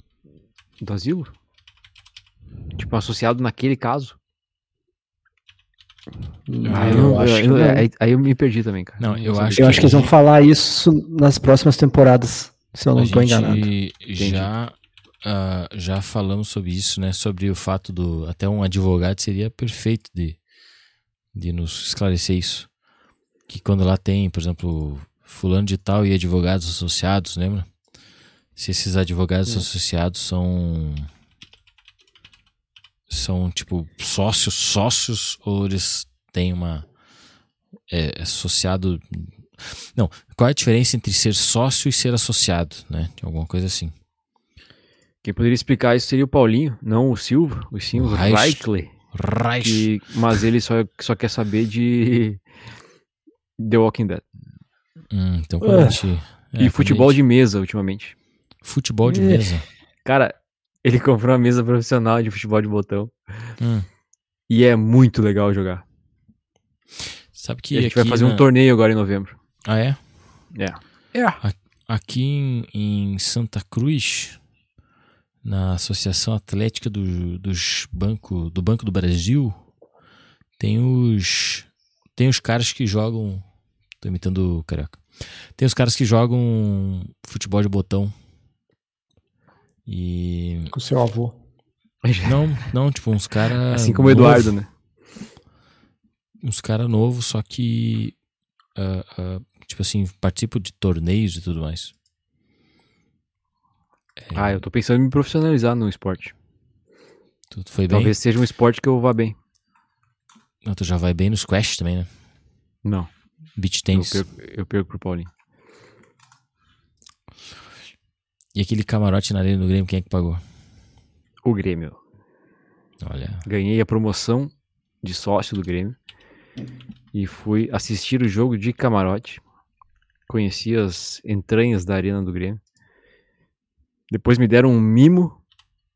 do asilo? Tipo, associado naquele caso? Ah, eu eu eu- eu- aí, aí eu me perdi também, cara. Não, eu acho Eu que acho que eles vão falar isso nas próximas temporadas, se eu não estou enganado. já ah, já falamos sobre isso, né? Sobre o fato do até um advogado seria perfeito de de nos esclarecer isso, que quando lá tem, por exemplo, fulano de tal e advogados associados, lembra? Se esses advogados associados são são tipo sócios, sócios ou eles têm uma é, associado não, qual é a diferença entre ser sócio e ser associado, né? Alguma coisa assim. Quem poderia explicar isso seria o Paulinho, não o Silva, o sim, o O Reich. Que- mas ele só, só quer saber de The Walking Dead. Hum, então quando a Ah. gente, é, e futebol a gente- de mesa, ultimamente. futebol de Eh. mesa. Cara, ele comprou uma mesa profissional de futebol de botão. Hum. E é muito legal jogar. Sabe que E a gente aqui vai fazer na- um torneio agora em novembro. Ah, é? É. Aqui em, em Santa Cruz, na Associação Atlética do, dos banco, do Banco do Brasil, tem os tem os caras que jogam, tô imitando o Carioca. Tem os caras que jogam futebol de botão. E Com seu avô. não, não, tipo uns caras Assim como o Eduardo, né? uns caras novos, só que ah, ah, tipo assim, participam de torneios e tudo mais. Ah, eu tô pensando em me profissionalizar no esporte. Tu, tu foi bem? Talvez seja um esporte que eu vá bem. Não, tu já vai bem no squash também, né? Não, Beach eu tennis. perco, eu perco pro Paulinho. E aquele camarote na arena do Grêmio, quem é que pagou? O Grêmio. Olha, Ganhei a promoção de sócio do Grêmio. E fui assistir o jogo de camarote. Conheci as entranhas da arena do Grêmio. Depois me deram um mimo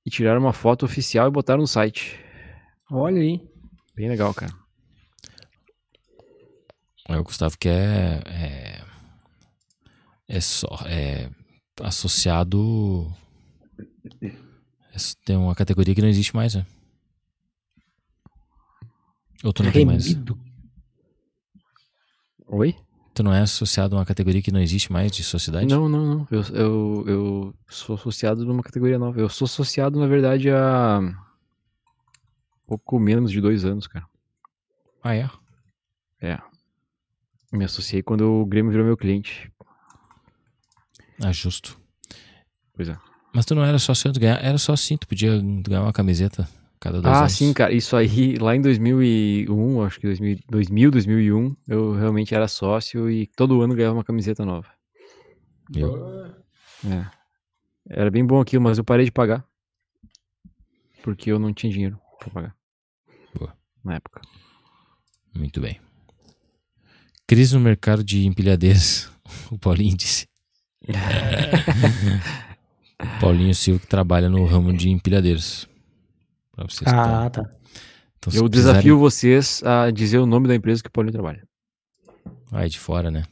e tiraram uma foto oficial e botaram no site. Olha aí. Bem legal, cara. é o Gustavo que é, é é só é associado tem uma categoria que não existe mais, né? Ou tu não tem mais? Oi? Tu não é associado a uma categoria que não existe mais de sociedade? Não, não, não. Eu, eu, eu sou associado numa categoria nova. Eu sou associado, na verdade, há pouco menos de dois anos, cara. Ah, é? É. Me associei quando o Grêmio virou meu cliente. Ah, justo. Pois é. Mas tu não era só se tu ganhar, era só assim, tu podia ganhar uma camiseta cada dois Ah, anos. sim, cara. Isso aí, lá em 2001, acho que 2000, 2000, 2001, eu realmente era sócio e todo ano ganhava uma camiseta nova. Eu. É. Era bem bom aquilo, mas eu parei de pagar. Porque eu não tinha dinheiro pra pagar. Boa. Na época. Muito bem. Crise no mercado de empilhadeiras. O Paulinho disse. O Paulinho Silva que trabalha no ramo de empilhadeiras. Pra vocês que Ah, tá. tão se Eu desafio vocês a dizer o nome da empresa que o Paulinho trabalha. Ai, de fora, né?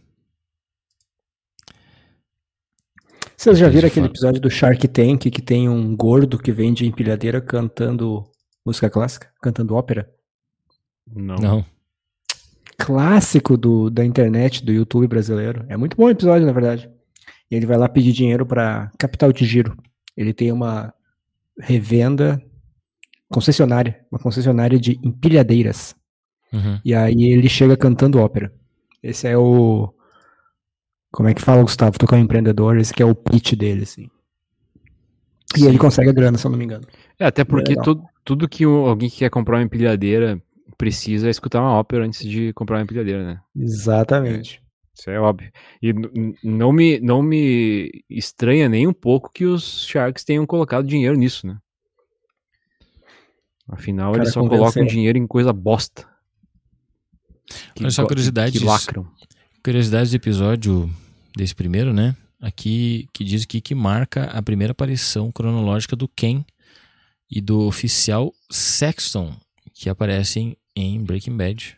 Vocês já viram aquele episódio do Shark Tank que tem um gordo que vende empilhadeira cantando música clássica? Cantando ópera? Não. Não. Clássico do, da internet, do YouTube brasileiro. É muito bom o episódio, na verdade. Ele vai lá pedir dinheiro pra Capital de Giro. Ele tem uma revenda concessionária, uma concessionária de empilhadeiras. Uhum. E aí ele chega cantando ópera. Esse é o. Como é que fala, Gustavo? É um empreendedor, esse que é o pitch dele, assim. E Sim. ele consegue a grana, se eu não me engano. É, até porque Legal. tudo, tudo que alguém que quer comprar uma empilhadeira precisa é escutar uma ópera antes de comprar uma empilhadeira, né? Exatamente. Isso é óbvio. E não me, não me estranha nem um pouco que os Sharks tenham colocado dinheiro nisso, né? Afinal, Cara, eles só convenceu. colocam dinheiro em coisa bosta. Que Olha só curiosidades. Que lacram. Curiosidades do episódio desse primeiro, né? Aqui que diz aqui que marca a primeira aparição cronológica do Ken e do oficial Sexton, que aparecem em Breaking Bad.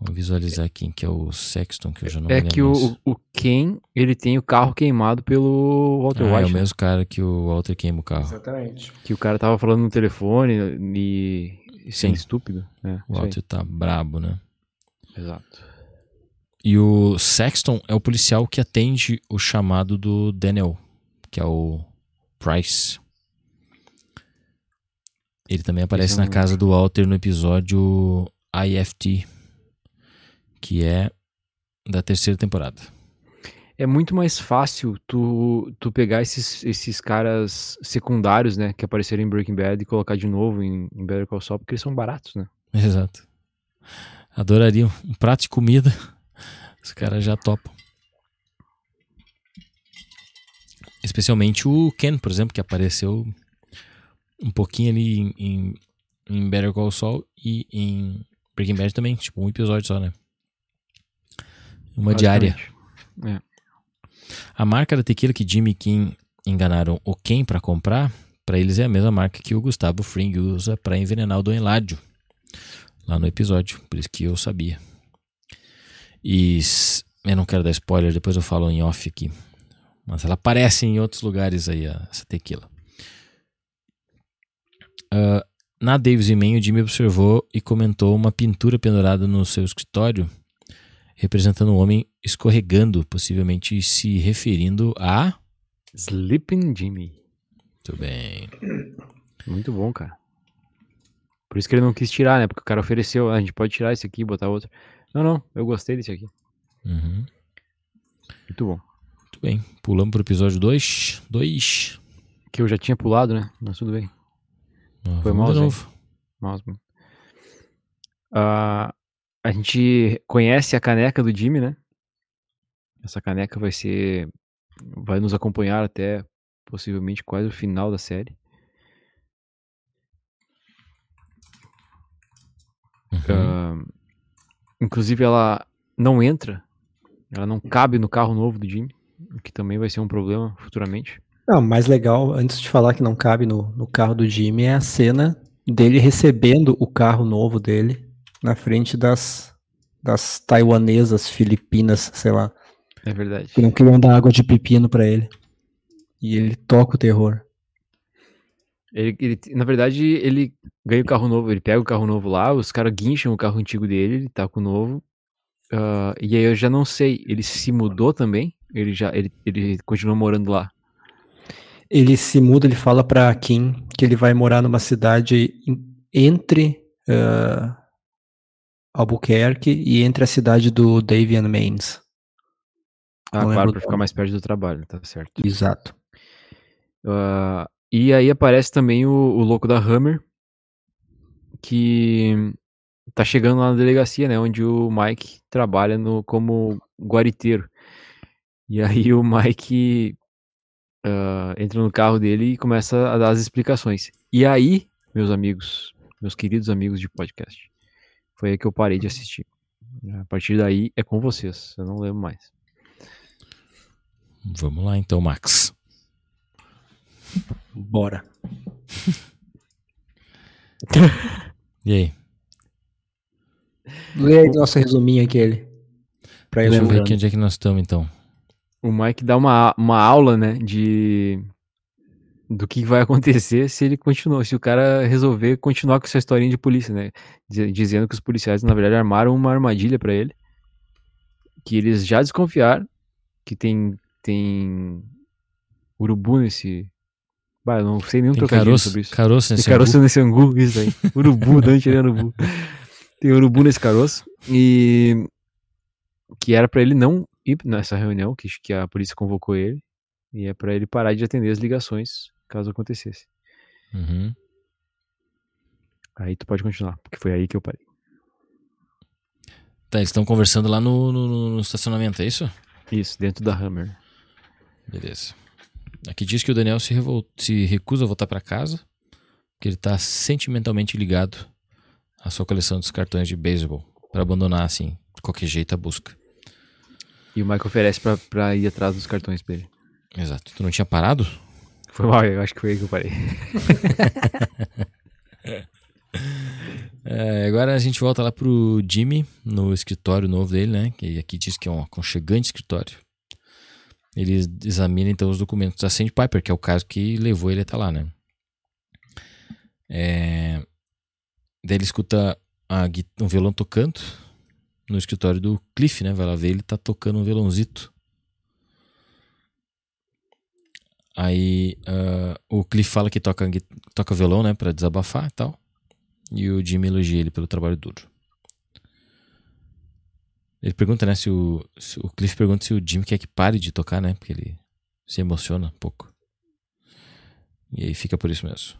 Vou visualizar quem que é o Sexton, que eu já não É que o, o Ken, ele tem o carro queimado pelo Walter Ah, é White. o né? mesmo cara que o Walter queima o carro. Exatamente. Que o cara tava falando no telefone e sendo Sim. estúpido. É, O. Walter tá brabo, né? Exato. E o Sexton é o policial que atende o chamado do Daniel, que é o Price. Ele também aparece Esse na casa do Walter no episódio IFT, que é da terceira temporada. É muito mais fácil tu, tu pegar esses, esses caras secundários, né, que apareceram em Breaking Bad e colocar de novo em, em Better Call Saul, porque eles são baratos, né? Exato. Adoraria um prato de comida. Os caras já topam. Especialmente o Ken, por exemplo, que apareceu um pouquinho ali em, em, em Better Call Saul e em Breaking Bad também. Tipo, um episódio só, né? Uma diária. Basicamente. A marca da tequila que Jimmy e Kim enganaram o Ken pra comprar, pra eles é a mesma marca que o Gustavo Fring usa pra envenenar o Don Eladio. Lá no episódio, por isso que eu sabia. E eu não quero dar spoiler, depois eu falo em off aqui. Mas ela aparece em outros lugares aí, essa tequila. Ah, na Davis e Man, o Jimmy observou e comentou uma pintura pendurada no seu escritório representando um homem escorregando, possivelmente se referindo a. Sleeping Jimmy. Muito bem. Muito bom, cara. Por isso que ele não quis tirar, né? Porque o cara ofereceu, "Ah, a gente pode tirar esse aqui e botar outro. Não, não, eu gostei desse aqui. Uhum. Muito bom. Muito bem. Pulamos pro episódio 2. 2. Que eu já tinha pulado, né? Mas tudo bem. Foi Vamos mal, de Zé. novo. Mouse, mano. A gente conhece a caneca do Jimmy, né? Essa caneca vai ser. Vai nos acompanhar até possivelmente quase o final da série. Uhum. Ah, inclusive, ela não entra. Ela não cabe no carro novo do Jimmy. O que também vai ser um problema futuramente. Não, o mais legal, antes de falar que não cabe no, no carro do Jimmy, é a cena dele recebendo o carro novo dele na frente das, das taiwanesas, filipinas, sei lá, É verdade. que não queriam dar água de pepino pra ele. E ele toca o terror. Ele, ele- na verdade, ele ganha o carro novo, ele pega o carro novo lá, os caras guincham o carro antigo dele, ele tá com o novo. ah, e aí eu já não sei, ele se mudou também? Ele já ele, ele continua morando lá. Ele se muda, ele fala pra Kim que ele vai morar numa cidade entre ah, Albuquerque e entre a cidade do Davian Maines. Ah, Não claro, o ficar mais perto do trabalho, tá certo. Exato. Ah, e aí aparece também o, o louco da Hammer, que tá chegando lá na delegacia, né? Onde o Mike trabalha no, como guariteiro. E aí o Mike ah, entra no carro dele e começa a dar as explicações. E aí, meus amigos, meus queridos amigos de podcast, foi aí que eu parei de assistir. A partir daí é com vocês, eu não lembro mais. Vamos lá então, Max. Bora. E aí? Lê aí nosso resuminho aquele. Pra Deixa eu ver aqui onde é que nós estamos então. o Mike dá uma, uma aula, né, de do que vai acontecer se ele continuar, se o cara resolver continuar com essa historinha de polícia, né, Diz- dizendo que os policiais na verdade armaram uma armadilha pra ele, que eles já desconfiaram que tem tem urubu nesse, bah, eu não sei nenhum Tem trocadilho caroço, sobre isso. caroço Tem nesse caroço angu? nesse angu, isso aí. Urubu, Dante ele é urubu. Tem urubu nesse caroço. E que era pra ele não ir nessa reunião, que, que a polícia convocou ele. E é pra ele parar de atender as ligações, caso acontecesse. Uhum. Aí tu pode continuar, porque foi aí que eu parei. Tá, eles estão conversando lá no, no- no estacionamento, é isso? Isso, dentro da Hammer. Beleza. Aqui diz que o Daniel se, se recusa a voltar pra casa, que ele tá sentimentalmente ligado à sua coleção dos cartões de beisebol, Pra abandonar assim, de qualquer jeito a busca. E o Mike oferece pra, pra ir atrás dos cartões pra ele. Exato. Tu não tinha parado? Foi mal, eu acho que foi aí que eu parei. É, agora a gente volta lá pro Jimmy, no escritório novo dele, né? Que aqui diz que é um aconchegante escritório. Ele examina então os documentos da Sandy Piper, que é o caso que levou ele até lá, né? É... Daí ele escuta a um violão tocando no escritório do Cliff, né? Vai lá ver, ele tá tocando um violãozito. Aí ah, o Cliff fala que toca, toca violão, né? Pra desabafar e tal. E o Jimmy elogia ele pelo trabalho duro. Ele pergunta, né, se o, se o Cliff pergunta se o Jimmy quer que pare de tocar, né, porque ele se emociona um pouco. E aí fica por isso mesmo.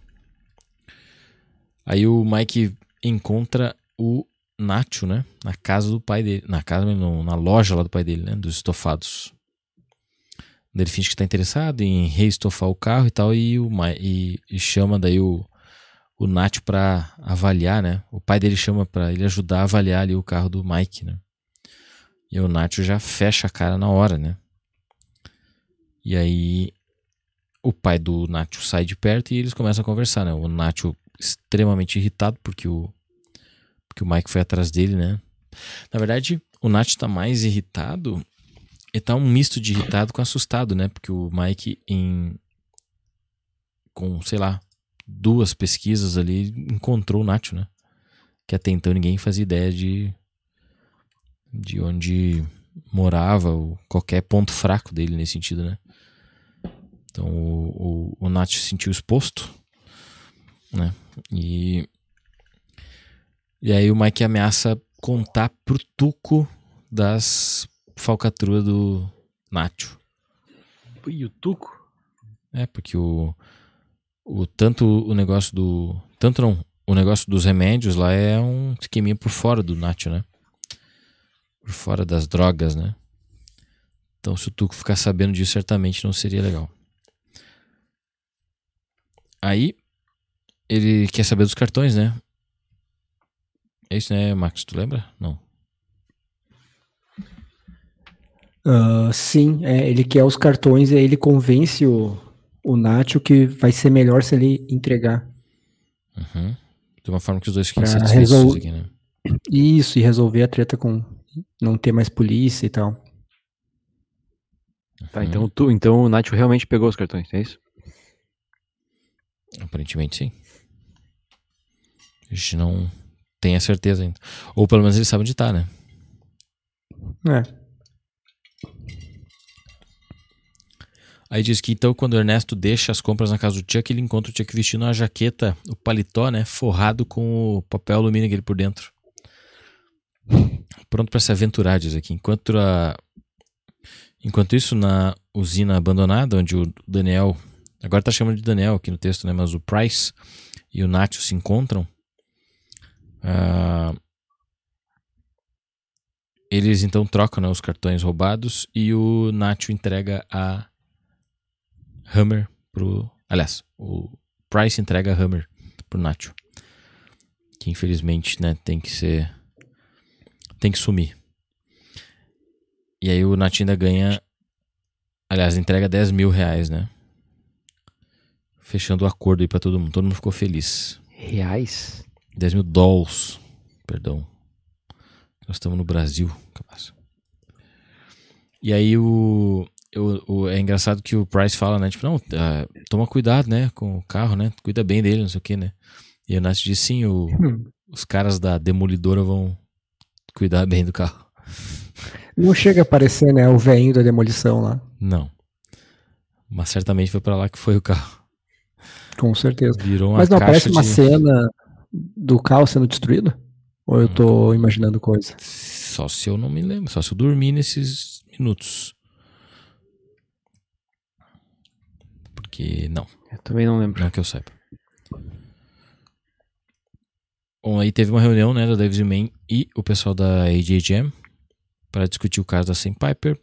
Aí o Mike encontra o Nacho, né, na casa do pai dele, na casa, na loja lá do pai dele, né, dos estofados. Ele finge que está interessado em reestofar o carro e tal, e, o, e, e chama daí o, o Nath pra avaliar, né? O pai dele chama pra ele ajudar a avaliar ali o carro do Mike, né? E o Nacho já fecha a cara na hora, né? E aí o pai do Nacho sai de perto e eles começam a conversar, né? O Nacho extremamente irritado porque o porque o Mike foi atrás dele, né? Na verdade, o Nacho tá mais irritado, ele tá um misto de irritado com assustado, né? Porque o Mike em com, sei lá, duas pesquisas ali encontrou o Nacho, né? Que até então ninguém fazia ideia de de onde morava ou qualquer ponto fraco dele nesse sentido, né? Então o, o, o Nacho se sentiu exposto, né? E e aí o Mike ameaça contar pro Tuco das falcatruas do Nacho. E o Tuco? É, porque o, o tanto o negócio do. Tanto não. O negócio dos remédios lá é um esqueminha por fora do Nacho, né? Por fora das drogas, né? Então, se o Tuco ficar sabendo disso, certamente não seria legal. Aí, ele quer saber dos cartões, né? É isso, né, Max? Tu lembra? Não. Ah, sim, é, ele quer os cartões e aí ele convence o, o Nacho que vai ser melhor se ele entregar. Uhum. De uma forma que os dois fiquem satisfeitos resol- aqui, né? Isso, e resolver a treta com não ter mais polícia e tal. Tá, então, tu, então o Nacho realmente pegou os cartões, é isso? Aparentemente sim. A gente não tem a certeza ainda. Ou pelo menos eles sabem onde tá, né? É. Aí diz que então quando Ernesto deixa as compras na casa do Chuck, ele encontra o Chuck vestindo uma jaqueta, o paletó, né? Forrado com o papel alumínio aquele por dentro. Pronto pra se aventurar, diz aqui. Enquanto, a... Enquanto isso, na usina abandonada, onde o Daniel. Agora tá chamando de Daniel aqui no texto, né? Mas o Price e o Nacho se encontram. ah, Eles então trocam né, os cartões roubados e o Nacho entrega a Hammer pro. Aliás, o Price entrega Hammer pro Nacho. Que infelizmente, né, tem que ser. Tem que sumir. E aí o Nacho ainda ganha. Aliás, entrega 10 mil reais, né? Fechando o acordo aí pra todo mundo. Todo mundo ficou feliz. Reais? 10 mil dólares. Perdão. Nós estamos no Brasil, capaz. E aí o, o- É engraçado que o Price fala, né? Tipo, não, ah, toma cuidado, né? Com o carro, né? Cuida bem dele, não sei o que, né? E o Nath diz sim, o, os caras da demolidora vão cuidar bem do carro. Não chega a aparecer, né, o velhinho da demolição lá. Não. Mas certamente foi pra lá que foi o carro. Com certeza. Virou uma Mas não caixa aparece uma de... cena do carro sendo destruído? Ou eu tô imaginando coisa? Só se eu não me lembro. Só se eu dormir nesses minutos. Porque não. Eu também não lembro. Não que eu saiba. Bom, aí teve uma reunião, né, da Davis Man e o pessoal da AJGM para discutir o caso da Sandpiper.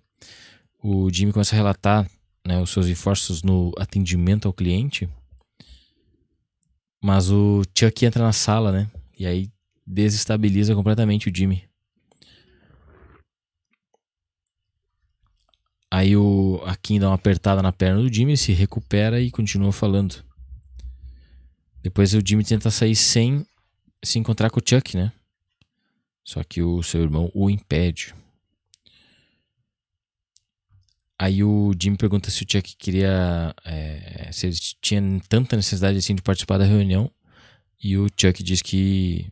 O Jimmy começa a relatar né, os seus esforços no atendimento ao cliente, mas o Chuck entra na sala, né, e aí desestabiliza completamente o Jimmy. Aí o Akin dá uma apertada na perna do Jimmy, se recupera e continua falando. Depois o Jimmy tenta sair sem se encontrar com o Chuck, né? Só que o seu irmão o impede. Aí o Jimmy pergunta se o Chuck queria. É, se ele tinha tanta necessidade assim de participar da reunião. E o Chuck diz que.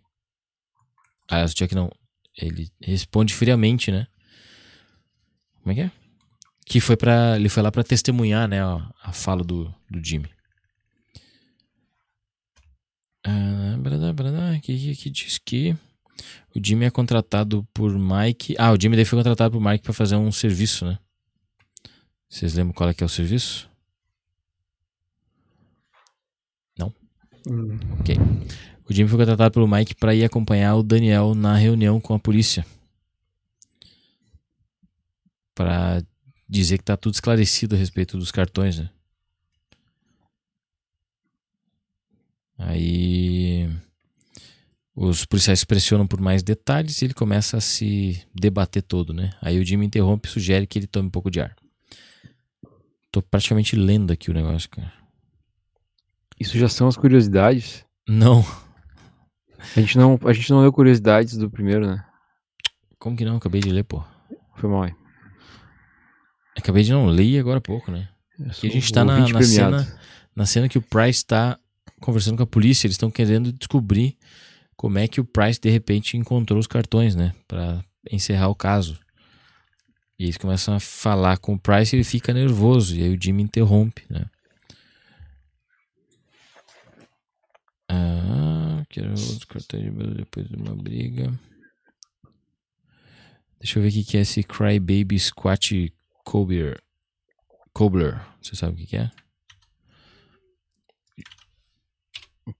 Aliás, o Chuck não. Ele responde friamente, né? Como é que é? Que foi para Ele foi lá para testemunhar, né? A, a fala do, do Jimmy. Ah, que, que diz que o Jimmy é contratado por Mike. Ah, o Jimmy daí foi contratado por Mike para fazer um serviço, né? Vocês lembram qual é que é o serviço? Não? Hum. Ok. O Jimmy foi contratado pelo Mike para ir acompanhar o Daniel na reunião com a polícia. Para dizer que tá tudo esclarecido a respeito dos cartões, né? Aí os policiais pressionam por mais detalhes e ele começa a se debater todo, né? Aí o Jimmy interrompe e sugere que ele tome um pouco de ar. Tô praticamente lendo aqui o negócio, cara. Isso já são as curiosidades? Não. A gente não, a gente não leu curiosidades do primeiro, né? Como que não? Acabei de ler, pô. Foi mal aí. Acabei de não ler agora há pouco, né? Aqui a gente tá na, na cena, na cena que o Price tá conversando com a polícia. Eles estão querendo descobrir como é que o Price de repente encontrou os cartões, né? Pra encerrar o caso. E eles começam a falar com o Price e ele fica nervoso. E aí o Jimmy interrompe, né? Ah, quero os cartões depois de uma briga. Deixa eu ver o que é esse Crybaby Squat Cobler. Cobler. Você sabe o que é?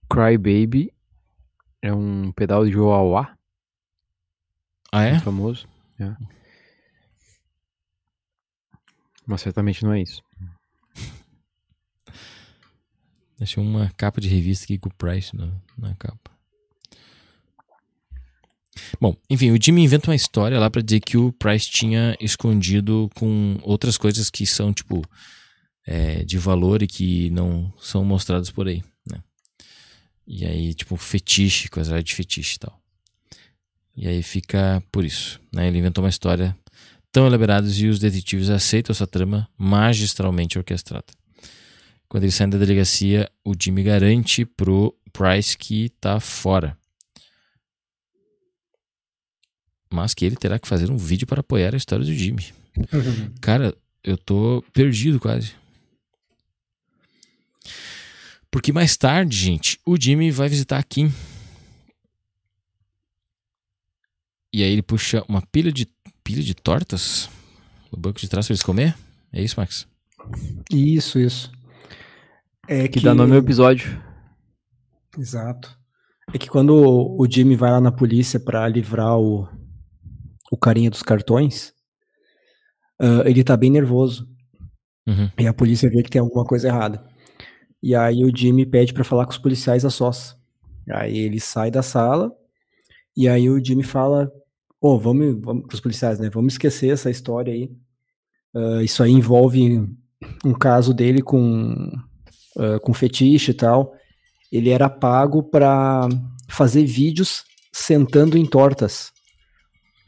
Cry Baby é um pedal de Joauá. Ah, é? Famoso. É. Mas certamente não é isso. Deixa uma capa de revista aqui com o Price na, na capa. Bom, enfim, o Jimmy inventa uma história lá para dizer que o Price tinha escondido com outras coisas que são, tipo, é, de valor e que não são mostradas por aí, né? E aí, tipo, fetiche, coisa de fetiche e tal. E aí fica por isso, né? Ele inventou uma história tão elaborada e os detetives aceitam essa trama magistralmente orquestrada. Quando eles saem da delegacia, o Jimmy garante pro Price que tá fora. Mas que ele terá que fazer um vídeo para apoiar a história do Jimmy. Cara, eu tô perdido quase. Porque mais tarde, gente, o Jimmy vai visitar a Kim. E aí ele puxa uma pilha de pilha de tortas no banco de trás para eles comer. É isso, Max? Isso, isso. É Que, dá nome ao episódio. Exato. É que quando o o Jimmy vai lá na polícia pra livrar o, o carinha dos cartões, ah, ele tá bem nervoso. Uhum. E a polícia vê que tem alguma coisa errada. E aí o Jimmy pede pra falar com os policiais a sós. Aí ele sai da sala e aí o Jimmy fala: "Ô, vamos, vamos pros policiais, né? Vamos esquecer essa história aí. Ah, isso aí envolve um caso dele com ah, com fetiche e tal. Ele era pago pra fazer vídeos sentando em tortas.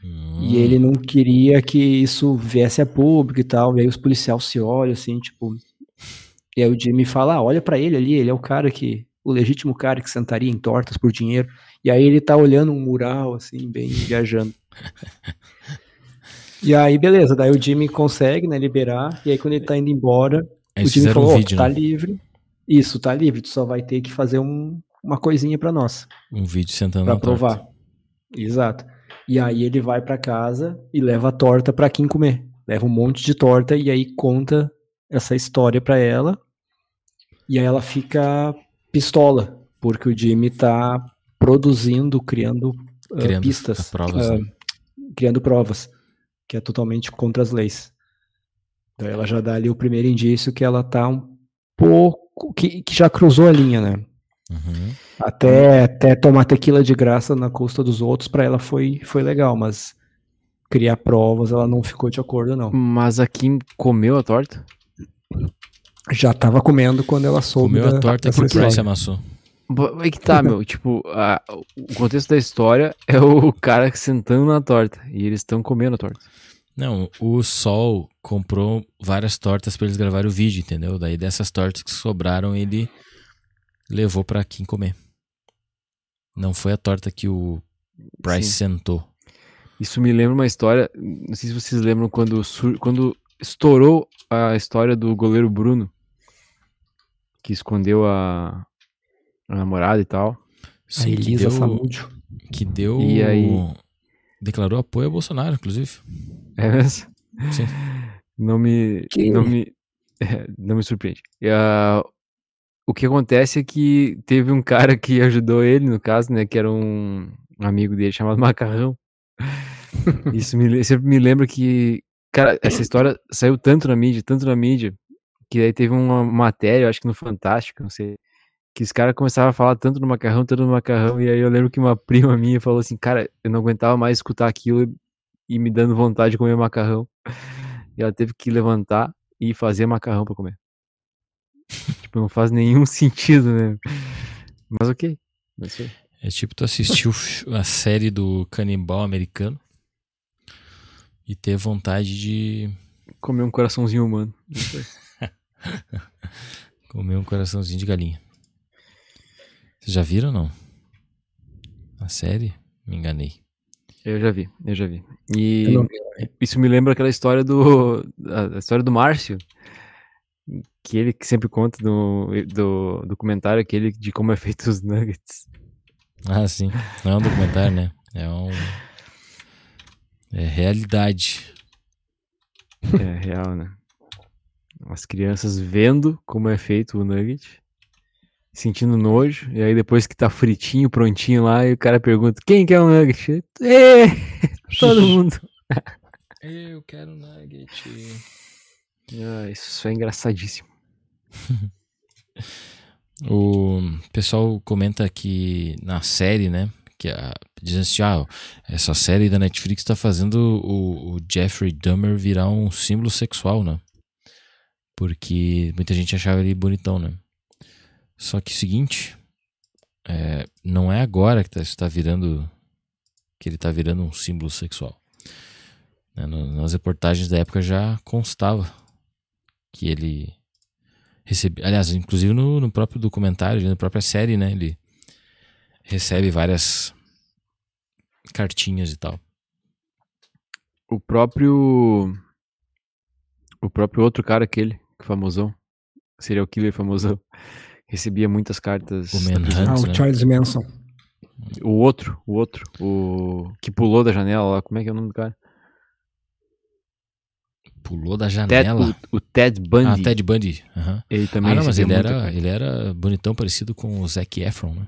Hum. E ele não queria que isso viesse a público e tal. E aí os policiais se olham assim, tipo. E aí o Jimmy fala: ah, olha pra ele ali, ele é o cara que. O legítimo cara que sentaria em tortas por dinheiro. E aí ele tá olhando um mural, assim, bem viajando. E aí, beleza, daí o Jimmy consegue, né, liberar. E aí quando ele tá indo embora, Aí o eles Jimmy falou: um vídeo, tu tá né? livre. Isso, tá livre, tu só vai ter que fazer um- uma coisinha pra nós. Um vídeo sentando Pra torta. provar. Exato. E aí ele vai pra casa e leva a torta pra quem comer. Leva um monte de torta e aí conta essa história pra ela. E aí ela fica pistola, porque o Jimmy tá produzindo, criando, ah, Criando pistas, provas, ah, né? criando provas, que é totalmente contra as leis. Daí ela já dá ali o primeiro indício que ela tá um pouco. que, que já cruzou a linha, né? Uhum. Até, até tomar tequila de graça na custa dos outros, pra ela foi, foi legal, mas criar provas ela não ficou de acordo, não. Mas a Kim comeu a torta? Já tava comendo quando ela soube. Comeu a da- torta que dessa o Price amassou. É que tá, meu. Tipo, a- o contexto da história é o cara sentando na torta. E eles estão comendo a torta. Não, o Sol comprou várias tortas pra eles gravarem o vídeo, entendeu? Daí dessas tortas que sobraram, ele levou pra Kim comer. Não foi a torta que o Price Sim. sentou. Isso me lembra uma história. Não sei se vocês lembram quando, sur- quando estourou a história do goleiro Bruno, que escondeu a, a namorada e tal. A Sim, que Elisa que deu E aí? declarou apoio ao Bolsonaro, inclusive. É mesmo? Sim. Não me. Que- Não me. é, não me surpreende. E, ah, o que acontece é que teve um cara que ajudou ele, no caso, né? Que era um amigo dele chamado Macarrão. Isso me, sempre me lembra que. Cara, essa história saiu tanto na mídia, tanto na mídia, que aí teve uma matéria, eu acho que no Fantástico, não sei. Que os caras começavam a falar tanto no macarrão, tanto no macarrão, e aí eu lembro que uma prima minha falou assim, cara, eu não aguentava mais escutar aquilo e me dando vontade de comer macarrão. E ela teve que levantar e fazer macarrão pra comer. Tipo, não faz nenhum sentido, né? Mas ok. é. É tipo tu assistiu a série do canibal americano e ter vontade de Comer um coraçãozinho humano. Comer um coraçãozinho de galinha. Vocês já viram ou não? A série? Me enganei. Eu já vi, eu já vi. E não isso me lembra aquela história do. A história do Márcio. Que ele que sempre conta do, do documentário aquele de como é feito os nuggets. Ah, sim. Não é um documentário, né? É um. É realidade. É real, né? As crianças vendo como é feito o nugget, sentindo nojo, e aí depois que tá fritinho, prontinho lá, e o cara pergunta: quem quer um nugget? É, todo mundo. Eu quero nugget. Ah, isso é engraçadíssimo. O pessoal comenta que na série, né? Que a, dizem assim, ah, essa série da Netflix tá fazendo o, o Jeffrey Dahmer virar um símbolo sexual, né? Porque muita gente achava ele bonitão, né? Só que o seguinte, é, não é agora que tá, isso tá virando, que ele tá virando um símbolo sexual. Né, nas reportagens da época já constava que ele recebe, aliás, inclusive no, no próprio documentário, na própria série, né, ele recebe várias cartinhas e tal. O próprio. O próprio outro cara, aquele, que famosão, serial killer famosão, recebia muitas cartas. O Manhunt. Ah, o né? Charles Manson. O outro, o outro, o que pulou da janela lá, como é que é o nome do cara? Pulou da Ted, janela. o, o Ted Bundy. Ah, Ted Bundy. aham. Ele também Ah, não, mas ele era, ele era bonitão, parecido com o Zac Efron, né?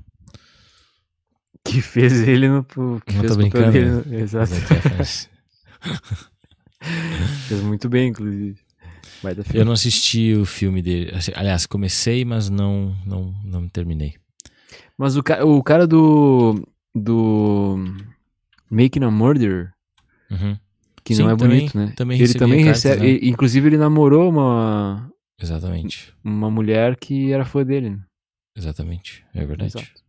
Que fez ele no. Que Não fez tô brincando, dele né? Exato. Fez muito bem, inclusive. Eu não assisti o filme dele. Assim, Aliás, comecei, mas não, não, não terminei. Mas o, ca o cara do. Do. Making a Murder, Uhum. Que Sim, não é também- bonito, né? também ele também cartas, recebe. né? Inclusive, ele namorou uma, Exatamente. uma mulher que era fã dele. né? Exatamente. É verdade. Exato.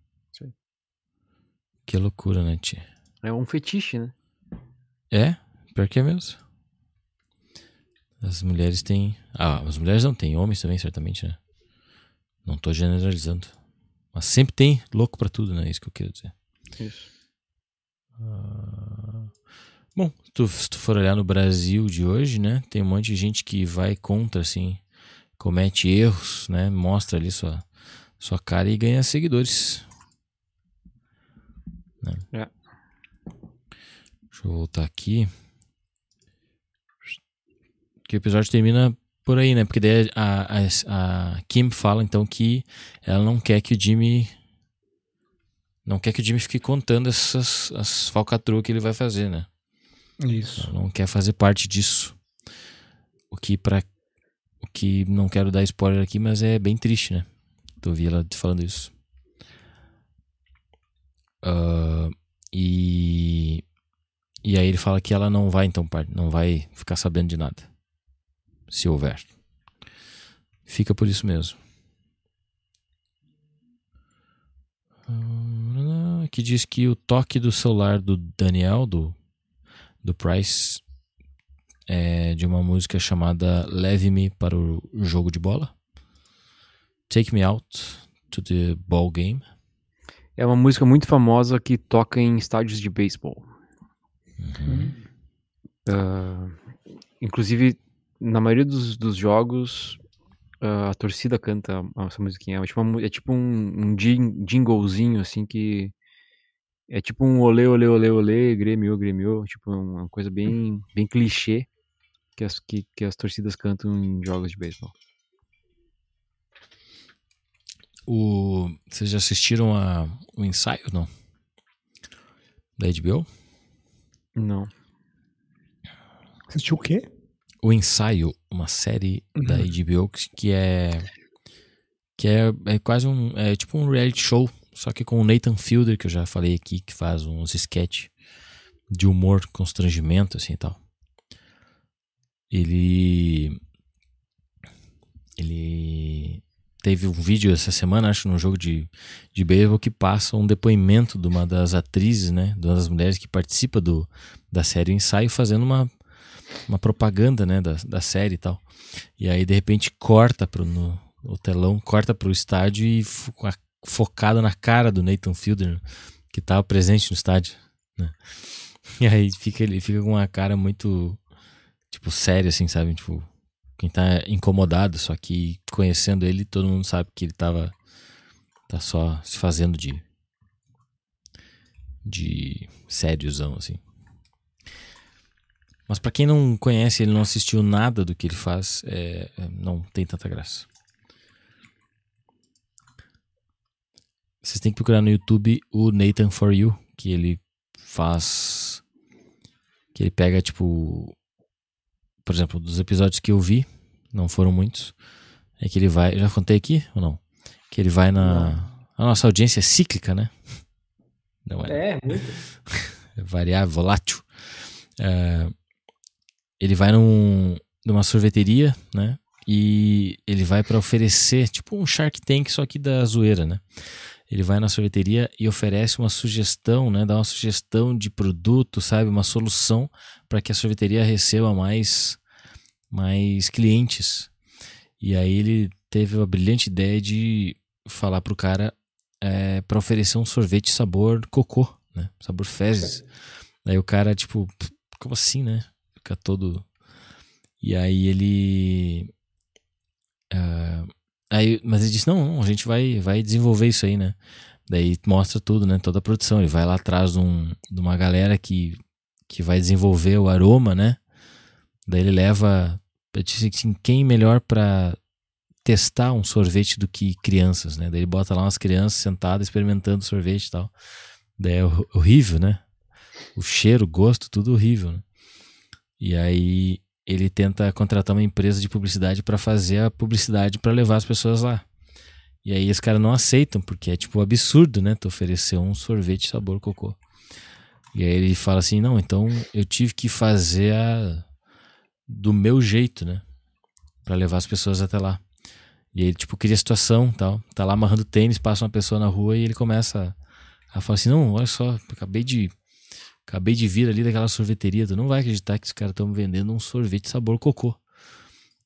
Que loucura, né, tia? É um fetiche, né? É, pior que é mesmo. As mulheres têm. Ah, as mulheres não têm, homens também, certamente, né? Não tô generalizando. Mas sempre tem louco pra tudo, né? Isso que eu quero dizer. Isso. Ah, Bom, tu- se tu for olhar no Brasil de hoje, né? Tem um monte de gente que vai contra, assim, comete erros, né? Mostra ali sua, sua cara e ganha seguidores. Né? É. Deixa eu voltar aqui. Que o episódio termina por aí, né? Porque daí a, a, a Kim fala então que ela não quer que o Jimmy não quer que o Jimmy fique contando essas as falcatruas que ele vai fazer, né? Isso. Não quer fazer parte disso. O que para o que não quero dar spoiler aqui, mas é bem triste, né? Tu ouvi ela falando isso. Ah, e e aí ele fala que ela não vai então não vai ficar sabendo de nada, se houver. Fica por isso mesmo. Ah, Que diz que o toque do celular do Daniel do do Price é de uma música chamada Leve-me para o jogo de bola. Take me out to the ball game. É uma música muito famosa que toca em estádios de beisebol. Ah, inclusive, na maioria dos, dos jogos, ah, a torcida canta essa musiquinha. É tipo, mu- é tipo um, um jing- jinglezinho, assim, que... É tipo um olê, olê, olê, olê, grêmio, grêmio. Tipo, uma coisa bem, bem clichê que as, que, que as torcidas cantam em jogos de beisebol. O, vocês já assistiram a, o ensaio, não? Da HBO? Não. Assistiu o quê? O ensaio, uma série da HBO que- que é que é, é quase um é tipo um reality show, só que com o Nathan Fielder que eu já falei aqui que faz uns sketch de humor, constrangimento assim e tal. Ele ele teve um vídeo essa semana, acho, num jogo de, de beisebol que passa um depoimento de uma das atrizes, né, de uma das mulheres que participa do, da série Ensaio, fazendo uma, uma propaganda, né, da, da série e tal. E aí, de repente, corta pro, no, o telão, corta pro estádio e a- focada na cara do Nathan Fielder, que tava presente no estádio, né. E aí fica, ele fica com uma cara muito, tipo, séria, assim, sabe? Tipo, quem tá incomodado, só que conhecendo ele, todo mundo sabe que ele tava tá só se fazendo de de sériozão assim. Mas pra quem não conhece, ele não assistiu nada do que ele faz, é, não tem tanta graça. Vocês têm que procurar no YouTube o Nathan For You, que ele faz. Que ele pega, tipo. Por exemplo, dos episódios que eu vi, não foram muitos, é que ele vai. Já contei aqui ou não? Que ele vai na. A nossa audiência é cíclica, né? Não é? É, muito. é variável, volátil. É, ele vai num, numa sorveteria, né? E ele vai para oferecer, tipo um Shark Tank, só que da zoeira, né? Ele vai na sorveteria e oferece uma sugestão, né? Dá uma sugestão de produto, sabe? Uma solução para que a sorveteria receba mais, mais clientes. E aí ele teve a brilhante ideia de falar pro cara é, para oferecer um sorvete sabor cocô, né? Sabor fezes. Aí o cara, tipo, "Pff, como assim, né? Fica todo. E aí ele. ah, aí, mas ele disse: não, a gente vai, vai desenvolver isso aí, né? Daí mostra tudo, né? Toda a produção. Ele vai lá atrás de, um- de uma galera que, que vai desenvolver o aroma, né? Daí ele leva. Eu disse assim, quem melhor pra testar um sorvete do que crianças, né? Daí ele bota lá umas crianças sentadas experimentando sorvete e tal. Daí é hor- horrível, né? O cheiro, o gosto, tudo horrível. Né? E aí ele tenta contratar uma empresa de publicidade para fazer a publicidade para levar as pessoas lá. E aí os caras não aceitam, porque é tipo absurdo, né? Tu oferecer um sorvete sabor cocô. E aí ele fala assim: não, então eu tive que fazer a... do meu jeito, né? Pra levar as pessoas até lá. E aí ele, tipo, cria situação tal. Tá lá amarrando tênis, passa uma pessoa na rua e ele começa a, a falar assim: não, olha só, acabei de. Acabei de vir ali daquela sorveteria, tu não vai acreditar que os caras estão vendendo um sorvete sabor cocô.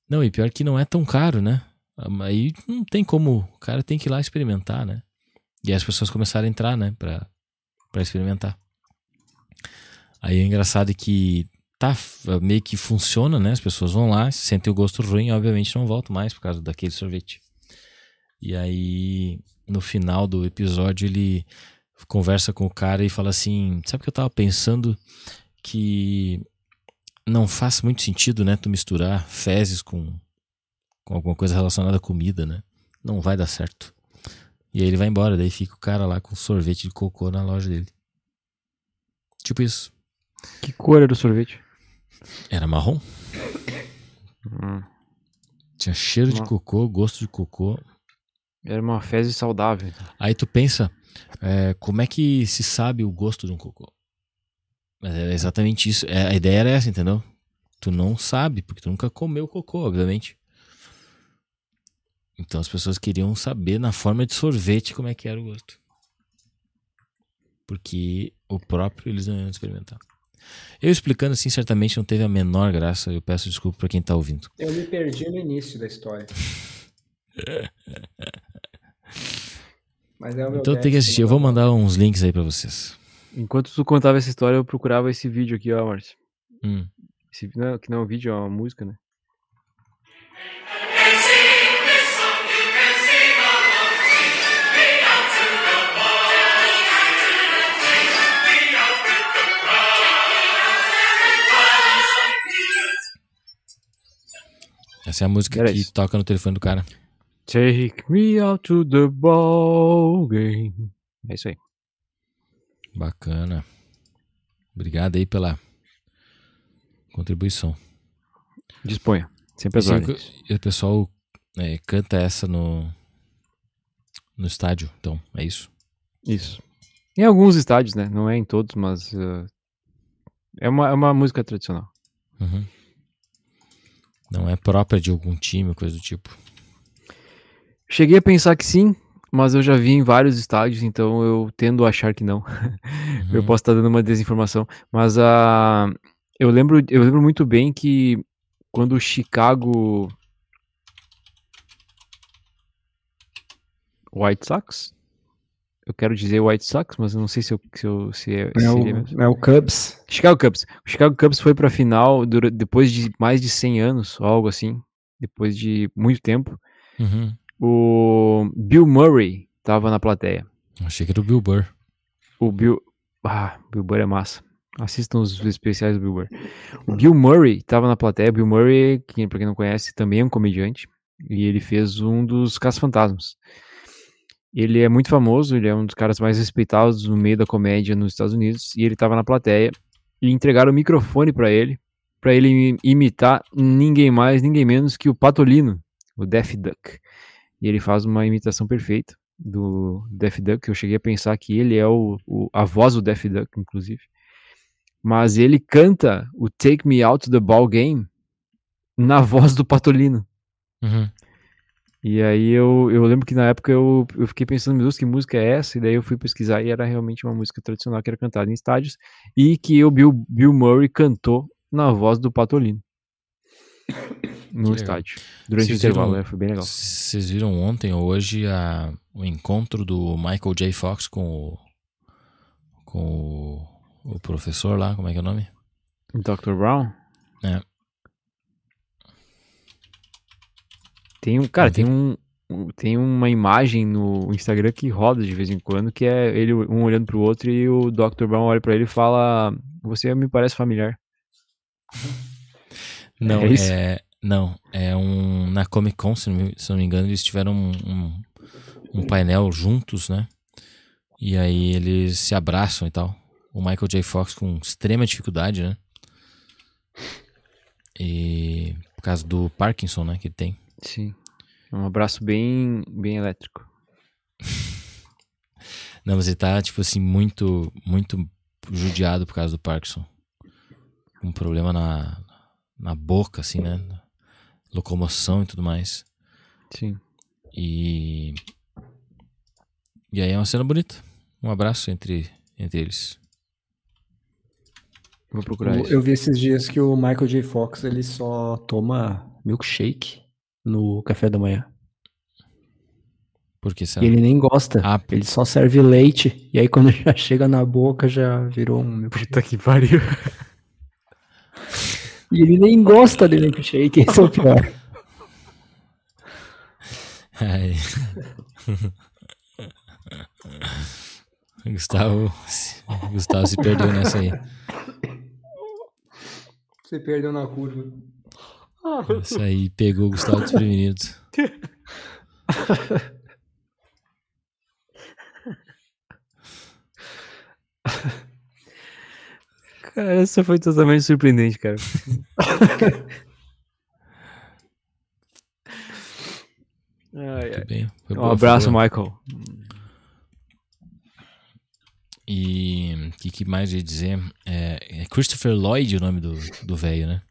Não, e pior que não é tão caro, né? Aí não tem como, o cara tem que ir lá experimentar, né? E as pessoas começaram a entrar, né, pra, pra experimentar. Aí é engraçado que tá, meio que funciona, né? As pessoas vão lá, sentem o gosto ruim, obviamente não voltam mais por causa daquele sorvete. E aí, no final do episódio, ele conversa com o cara e fala assim: Sabe o que eu tava pensando? Que não faz muito sentido, né? Tu misturar fezes com, com alguma coisa relacionada à comida, né? Não vai dar certo. E aí ele vai embora, daí fica o cara lá com sorvete de cocô na loja dele. Tipo isso. Que cor era o sorvete? Era marrom. Hum, Tinha cheiro de cocô, gosto de cocô. era uma fezes saudável. então. Aí tu pensa, é, como é que se sabe o gosto de um cocô? Mas é exatamente isso. É, a ideia era essa, entendeu? Tu não sabe, porque tu nunca comeu cocô, obviamente. Então as pessoas queriam saber na forma de sorvete como é que era o gosto. Porque o próprio eles não iam experimentar. Eu explicando assim, certamente não teve a menor graça. Eu peço desculpa pra quem tá ouvindo. Eu me perdi no início da história. Mas é o meu Então tem que assistir. Eu né? vou mandar uns links aí pra vocês. Enquanto tu contava essa história, eu procurava esse vídeo aqui, ó, Márcio. Hum. Esse, não, que não é um vídeo, é uma música, né? Essa é a música Era que isso. toca no telefone do cara. Take me out to the ball game. É isso aí. Bacana. Obrigado aí pela contribuição. Disponha. Sempre as Sim, ordens. E o pessoal é, canta essa no, no estádio, então, é isso. Isso. Em alguns estádios, né? Não é em todos, mas uh, é, uma, é uma música tradicional. Uhum. Não é própria de algum time, coisa do tipo. Cheguei a pensar que sim, mas eu já vi em vários estádios, então eu tendo a achar que não. Eu Uhum. posso estar dando uma desinformação, mas a eu lembro, eu lembro muito bem que quando o Chicago White Sox, eu quero dizer White Sox, mas eu não sei se eu, se, eu, se é, É o, é o Cubs. Chicago Cubs. O Chicago Cubs foi pra final dura- depois de mais de 100 anos, ou algo assim, depois de muito tempo. Uhum. O Bill Murray tava na plateia. Achei que era o Bill Burr. O Bill. Ah, Bill Burr é massa. Assistam os especiais do Bill Burr. O Bill Murray tava na plateia. Bill Murray, que, pra quem não conhece, também é um comediante. E ele fez um dos Caça-Fantasmas. Ele é muito famoso, ele é um dos caras mais respeitados no meio da comédia nos Estados Unidos. E ele tava na plateia. E entregaram o microfone pra ele, pra ele imi- imitar ninguém mais, ninguém menos que o Patolino, o Daffy Duck. E ele faz uma imitação perfeita do Daffy Duck. Eu cheguei a pensar que ele é o, o- a voz do Daffy Duck, inclusive. Mas ele canta o Take Me Out to the Ball Game na voz do Patolino. Uhum. E aí eu, eu lembro que na época eu, eu fiquei pensando, meu Deus, que música é essa? E daí eu fui pesquisar e era realmente uma música tradicional que era cantada em estádios e que o Bill, Bill Murray cantou na voz do Patolino. No legal. estádio. Durante Vocês o intervalo, viram- é, foi bem legal. Vocês viram ontem ou hoje a, o encontro do Michael J. Fox com o, com o, o professor lá, como é que é o nome? Dr. Brown? É. Tem um, cara, tem um tem uma imagem no Instagram que roda de vez em quando, que é ele um olhando pro outro e o Dr. Brown olha pra ele e fala: "Você me parece familiar". Não, É isso? é, não, é um na Comic Con, se não, me- se não me engano, eles tiveram um, um, um painel juntos, né? E aí eles se abraçam e tal. O Michael J. Fox com extrema dificuldade, né? E por causa do Parkinson, né, que ele tem. Sim. É um abraço bem bem elétrico. Não, mas ele tá, tipo assim, muito, muito judiado por causa do Parkinson. Um problema na, na boca, assim, né? Locomoção e tudo mais. Sim. E. E aí é uma cena bonita. Um abraço entre, entre eles. Vou procurar Eu, isso. eu vi esses dias que o Michael J. Fox ele só toma milkshake no café da manhã. Porque E sabe? ele nem gosta. Ah, Ele só serve leite. E aí quando já chega na boca já virou um milkshake. Puta que pariu. E ele nem gosta de milkshake, esse é o pior. Ai. Gustavo, Gustavo se perdeu nessa aí. Você perdeu na curva. Essa aí pegou o Gustavo desprevenido. essa foi totalmente surpreendente, cara. Ai, ai. Tudo bem. Foi Um boa, abraço, boa. Michael. E o que, que mais eu ia dizer? É, é Christopher Lloyd o nome do do velho, né?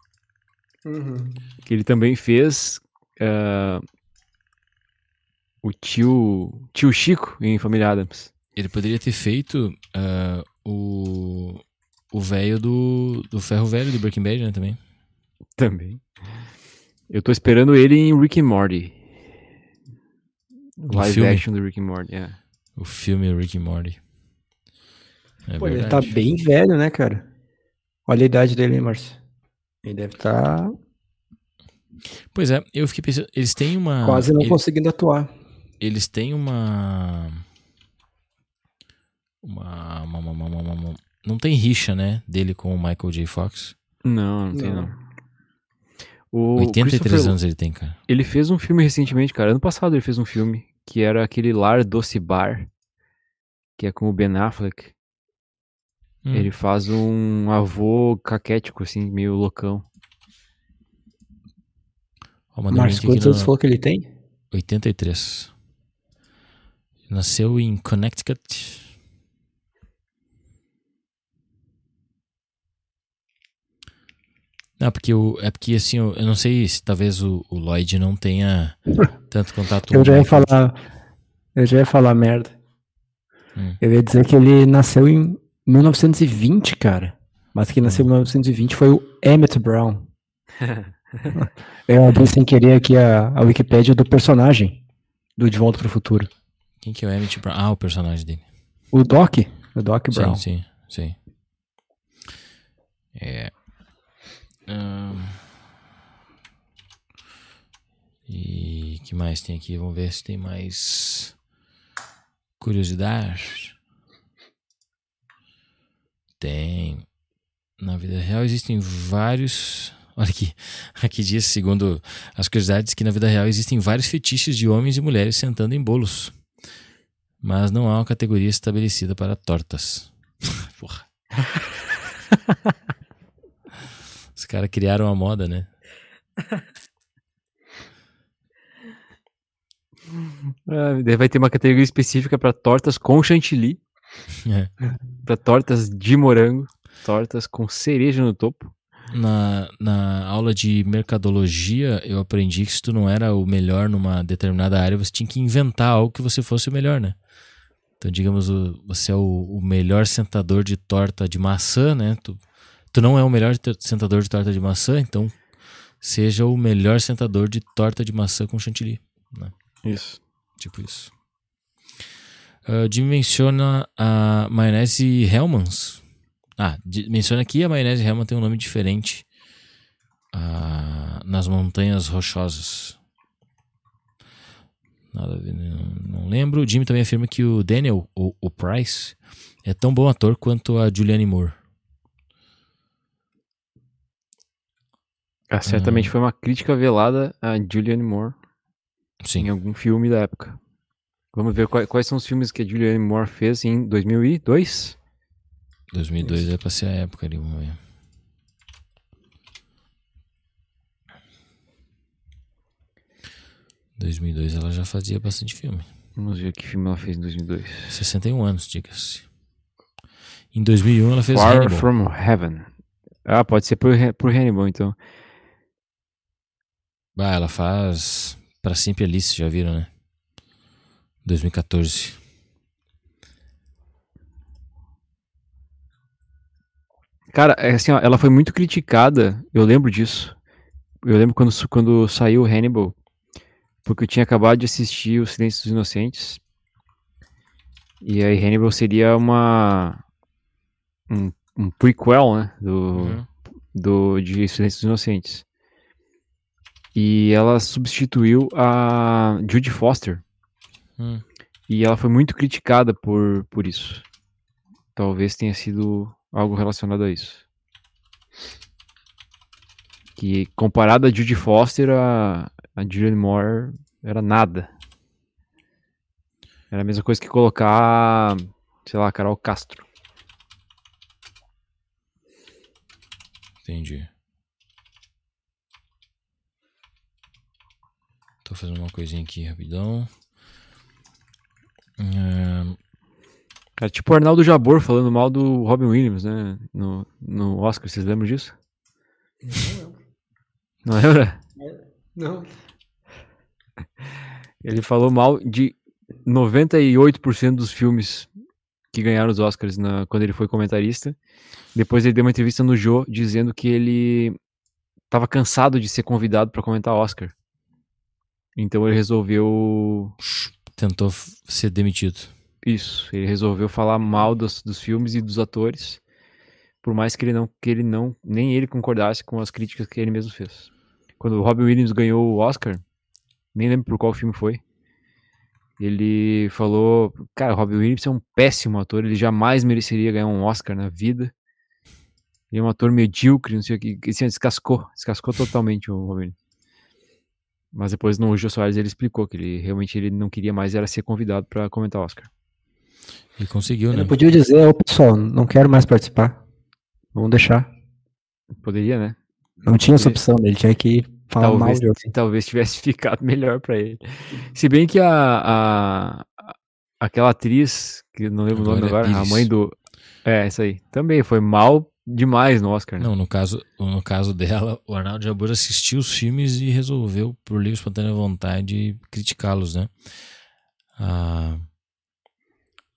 Que ele também fez ah, o tio, tio Chico em Família Adams. Ele poderia ter feito ah, o o velho do, do Ferro Velho do Breaking Bad, né, também. Também. Eu tô esperando ele em Rick and Morty. Live filme? action do Rick and Morty, é. O filme Rick and Morty. É Pô, ele tá verdade. bem velho, né, cara? Olha a idade dele, hein, Márcio? Ele deve estar Pois é, eu fiquei pensando, eles têm uma quase não ele- conseguindo atuar. eles têm uma uma, uma, uma, uma- uma- uma- não tem rixa, né, dele com o Michael J. Fox. Não, não tem Não. não. O 83 Christopher- anos ele tem, cara. Ele fez um filme recentemente, cara. Ano passado ele fez um filme que era aquele Lar Doce Bar, que é com o Ben Affleck. Hum. Ele faz um avô caquético, assim, meio loucão. Ó, mandou um Márcio, link aqui quantos anos no- falou que ele tem? 83. Nasceu em Connecticut. Não, porque o, é porque assim, eu, eu não sei se talvez o, o Lloyd não tenha tanto contato Eu já o ia falar. Eu já ia falar merda. Hum. Eu ia dizer que ele nasceu em 1920, cara. Mas quem nasceu em 1920 foi o Emmett Brown. Eu abri sem querer aqui a, a Wikipédia do personagem do De Volta pro Futuro. Quem que é o Emmett Brown? Ah, o personagem dele. O Doc. O Doc Brown. Sim, sim, sim. É. Ahn. E que mais tem aqui? Vamos ver se tem mais curiosidade. Tem. Na vida real existem vários. Olha aqui. Aqui diz, segundo as curiosidades, que na vida real existem vários fetiches de homens e mulheres sentando em bolos. Mas não há uma categoria estabelecida para tortas. Porra. Os caras criaram a moda, né? Daí vai ter uma categoria específica pra tortas com chantilly, É. pra tortas de morango, tortas com cereja no topo. Na, na aula de mercadologia, eu aprendi que se tu não era o melhor numa determinada área, você tinha que inventar algo que você fosse o melhor, né? Então, digamos, o- você é o, o melhor sentador de torta de maçã, né? Tu, tu não é o melhor sentador de torta de maçã, então seja o melhor sentador de torta de maçã com chantilly. Isso. Tipo isso. Ah, Jimmy menciona a maionese Hellmann's. Ah, menciona aqui a maionese Hellmann tem um nome diferente ah, nas montanhas rochosas. Nada não lembro. O Jimmy também afirma que o Daniel, o, o Price, é tão bom ator quanto a Julianne Moore. Ah, certamente foi uma crítica velada a Julianne Moore Sim. em algum filme da época. Vamos ver quais, quais são os filmes que a Julianne Moore fez em 2002? 2002 é pra ser a época ali, vamos ver. Em 2002 ela já fazia bastante filme. Vamos ver que filme ela fez em 2002. 61 anos, diga-se. Em 2001 ela fez Far Hannibal. From Heaven. Ah, pode ser por, por Hannibal, então. Bah, ela faz Pra Sempre Alice, já viram, né? 2014. Cara, é assim, ó, ela foi muito criticada, eu lembro disso. Eu lembro quando, quando saiu Hannibal, porque eu tinha acabado de assistir O Silêncio dos Inocentes. E aí Hannibal seria uma um, um prequel, né, do, Uhum. do de Silêncio dos Inocentes. E ela substituiu a Judy Foster. Hum. E ela foi muito criticada por, por isso. Talvez tenha sido algo relacionado a isso. Que comparado a Judy Foster, a, a Julianne Moore era nada. Era a mesma coisa que colocar, sei lá, Carol Castro. Entendi. Tô fazendo uma coisinha aqui rapidão. Ahn, Cara, tipo o Arnaldo Jabor falando mal do Robin Williams, né? No, no Oscar, vocês lembram disso? Não lembra? Não. Ele falou mal de 98% dos filmes que ganharam os Oscars na- quando ele foi comentarista. Depois ele deu uma entrevista no Jô dizendo que ele tava cansado de ser convidado para comentar Oscar. Então ele resolveu tentou ser demitido. isso, ele resolveu falar mal dos, dos filmes e dos atores, por mais que ele não que ele não nem ele concordasse com as críticas que ele mesmo fez. Quando o Robin Williams ganhou o Oscar, nem lembro por qual filme foi. Ele falou, cara, o Robin Williams é um péssimo ator, ele jamais mereceria ganhar um Oscar na vida. Ele é um ator medíocre, não sei o que, assim, descascou, descascou totalmente o Robin Williams. Mas depois no Jô Soares ele explicou que ele realmente ele não queria mais era ser convidado para comentar o Oscar. Ele conseguiu, Ele né? não podia dizer, ô pessoal, não quero mais participar. Vamos deixar. Poderia, né? Não tinha essa Ele- opção, ele tinha que falar mal talvez, de alguém. talvez tivesse ficado melhor pra ele. Se bem que a, a- aquela atriz, que eu não lembro o nome Glória agora, a mãe do. É, essa aí. Também foi mal demais no Oscar, né? Não, no caso, no caso dela, o Arnaldo Jabor assistiu os filmes e resolveu, por livre e espontânea vontade, criticá-los, né? A,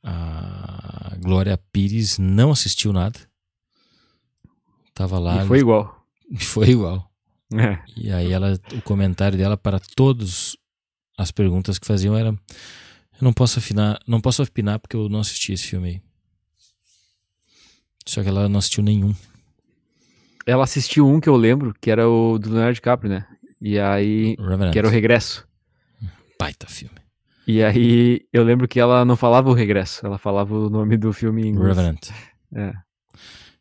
a Glória Pires não assistiu nada. Tava lá. E foi igual. foi igual. É. E aí ela, o comentário dela para todas as perguntas que faziam era eu não posso afinar, não posso opinar porque eu não assisti esse filme aí. Só que ela não assistiu nenhum. Ela assistiu um que eu lembro, que era o do Leonardo DiCaprio, né? E aí. Revenant. Que era o Regresso. Baita filme. E aí eu lembro que ela não falava o Regresso, ela falava o nome do filme em inglês. Revenant. É.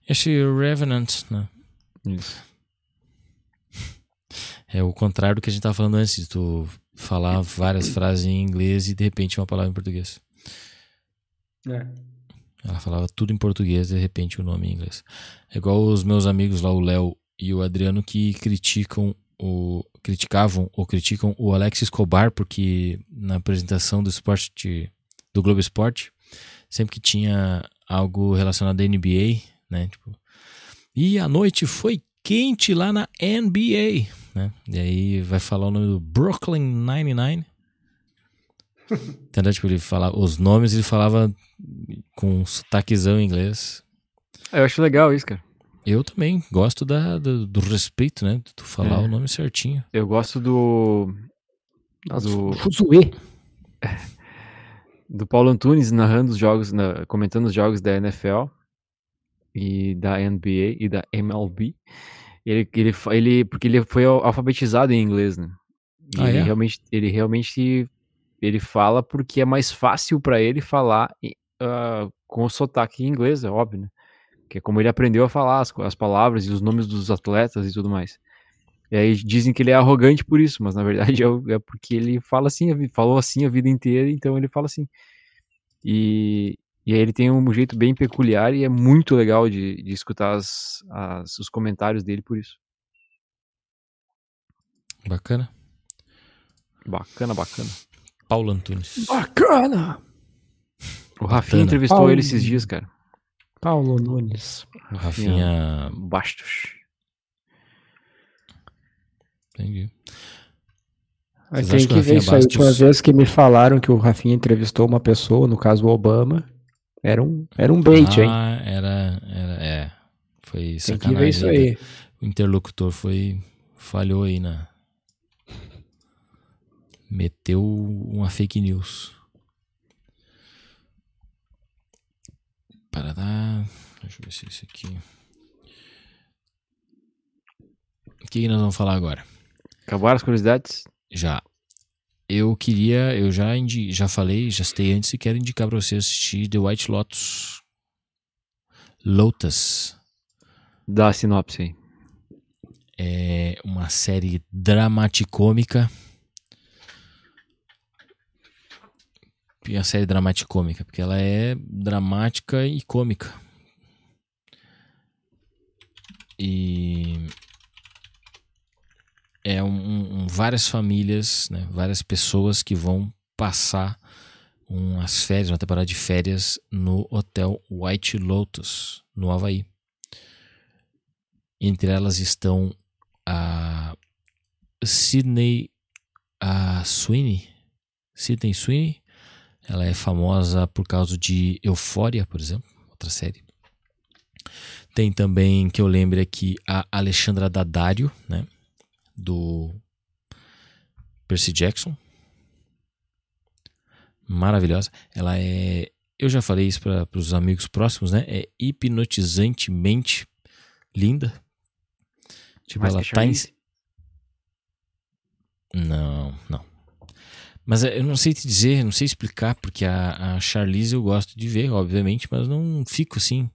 Esse Revenant, né? Isso. É o contrário do que a gente tava falando antes, de tu falar várias frases em inglês e de repente uma palavra em português. Ela falava tudo em português, de repente o nome em inglês. É igual os meus amigos lá, o Léo e o Adriano, que criticam o. criticavam ou criticam o Alex Escobar, porque na apresentação do esporte do Globo Esporte, sempre que tinha algo relacionado à NBA, né? Tipo, e a noite foi quente lá na NBA, né? E aí vai falar o nome do Brooklyn 99. Entendeu? Tipo, ele falava os nomes, ele falava com um sotaquezão em inglês. Eu acho legal isso, cara. Eu também gosto da, do, do respeito, né? De tu falar É. o nome certinho. Eu gosto do. Do- Fuzuê. do Paulo Antunes narrando os jogos, na- comentando os jogos da NFL e da NBA e da MLB. Ele, ele, ele, porque ele foi al- alfabetizado em inglês, né? E Ah, ele é? realmente, ele realmente, ele fala porque é mais fácil pra ele falar ah, com o sotaque em inglês, é óbvio, né? Que é como ele aprendeu a falar as, as palavras e os nomes dos atletas e tudo mais. E aí dizem que ele é arrogante por isso, mas na verdade é, é porque ele fala assim, falou assim a vida inteira, então ele fala assim. E, e aí ele tem um jeito bem peculiar e é muito legal de, de escutar as, as- os comentários dele por isso. Bacana. Bacana, bacana. Paulo Antunes. Bacana! O Rafinha Bacana. entrevistou Paulo. ele esses dias, cara. Paulo Nunes. Rafinha. Bastos. Entendi. Aí Vocês tem que que ver Rafinha isso aí. A última Bastos- vez que me falaram que o Rafinha entrevistou uma pessoa, no caso o Obama, era um, era um bait, hein? ah, era, era. É. Foi Tem que sacanagem. ver isso aí. O interlocutor foi. falhou aí na. Meteu uma fake news. Para dar. Deixa eu ver se é isso aqui. O que nós vamos falar agora? Acabaram as curiosidades? Já. Eu queria, eu já, indi, já falei, já citei antes e quero indicar pra você assistir The White Lotus. Lotus. Dá a sinopse aí. É uma série dramaticômica a série dramática cômica, porque ela é dramática e cômica. E é um, um, várias famílias, né, várias pessoas que vão passar umas férias, uma temporada de férias no hotel White Lotus, no Havaí. Entre elas estão a Sydney a Sweeney, Sydney Sweeney, ela é famosa por causa de Euphoria, por exemplo, outra série. Tem também, que eu lembro aqui, a Alexandra Daddario, né? Do Percy Jackson. Maravilhosa. Ela é. Eu já falei isso para os amigos próximos, né? É hipnotizantemente linda. Tipo, Mais ela tá em. Não, não. Mas é, eu não sei te dizer, não sei explicar, porque a, a Charlize eu gosto de ver, obviamente, mas não fico assim,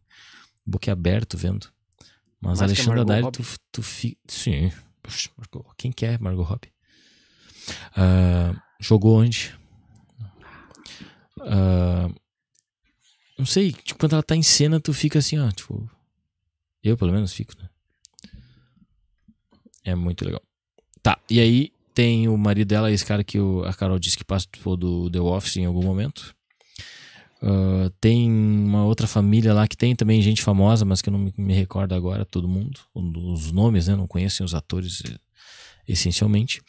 boquiaberto vendo. Mas a a Alexandra Daddario, tu, tu fica. Sim. Poxa, Margot. Quem quer Margot Robbie? Ah, jogou onde? Ah, não sei, tipo, quando ela tá em cena, tu fica assim, ó, tipo. Eu, pelo menos, fico, né? É muito legal. Tá, e aí tem o marido dela, esse cara que o- a Carol disse que participou do The Office em algum momento. Ah, tem uma outra família lá que tem também gente famosa, mas que eu não me, me recordo agora, todo mundo. Os nomes, né? Não conhecem os atores eh, essencialmente.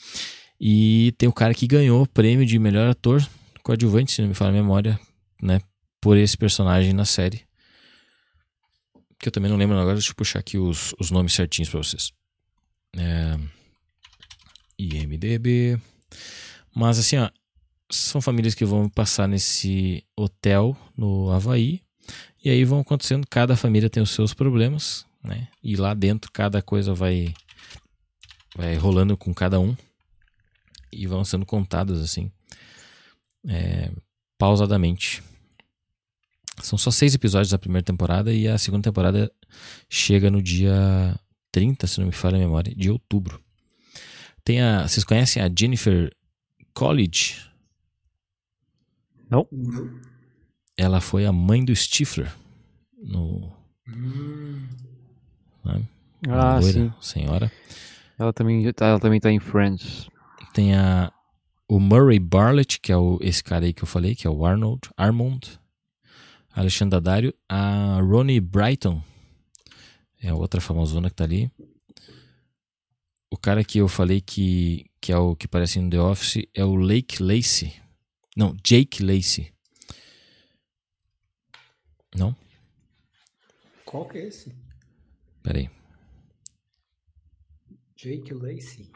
E tem o cara que ganhou o prêmio de melhor ator coadjuvante, se não me falha a memória, né? Por esse personagem na série. Que eu também não lembro agora, deixa eu puxar aqui os, os nomes certinhos pra vocês. É, IMDB. Mas assim, ó, são famílias que vão passar nesse hotel no Havaí. E aí vão acontecendo, cada família tem os seus problemas, né? E lá dentro cada coisa vai vai rolando com cada um e vão sendo contadas assim, é, pausadamente. São só seis episódios da primeira temporada e a segunda temporada chega no dia 30, se não me falha a memória, de outubro. Tem a, vocês conhecem a Jennifer College? Não? Ela foi a mãe do Stifler no né? Uma Ah, loira sim. senhora. Ela também, ela também tá em Friends. Tem a, o Murray Bartlett, que é o, esse cara aí que eu falei, que é o Arnold, Armond. Alexandre Daddario. A Ronnie Brighton, é outra famosona que tá ali. O cara que eu falei que, que é o que parece no The Office é o Lake Lacey. Não, Jake Lacey. Não? Qual que é esse? Peraí. Jake Lacey.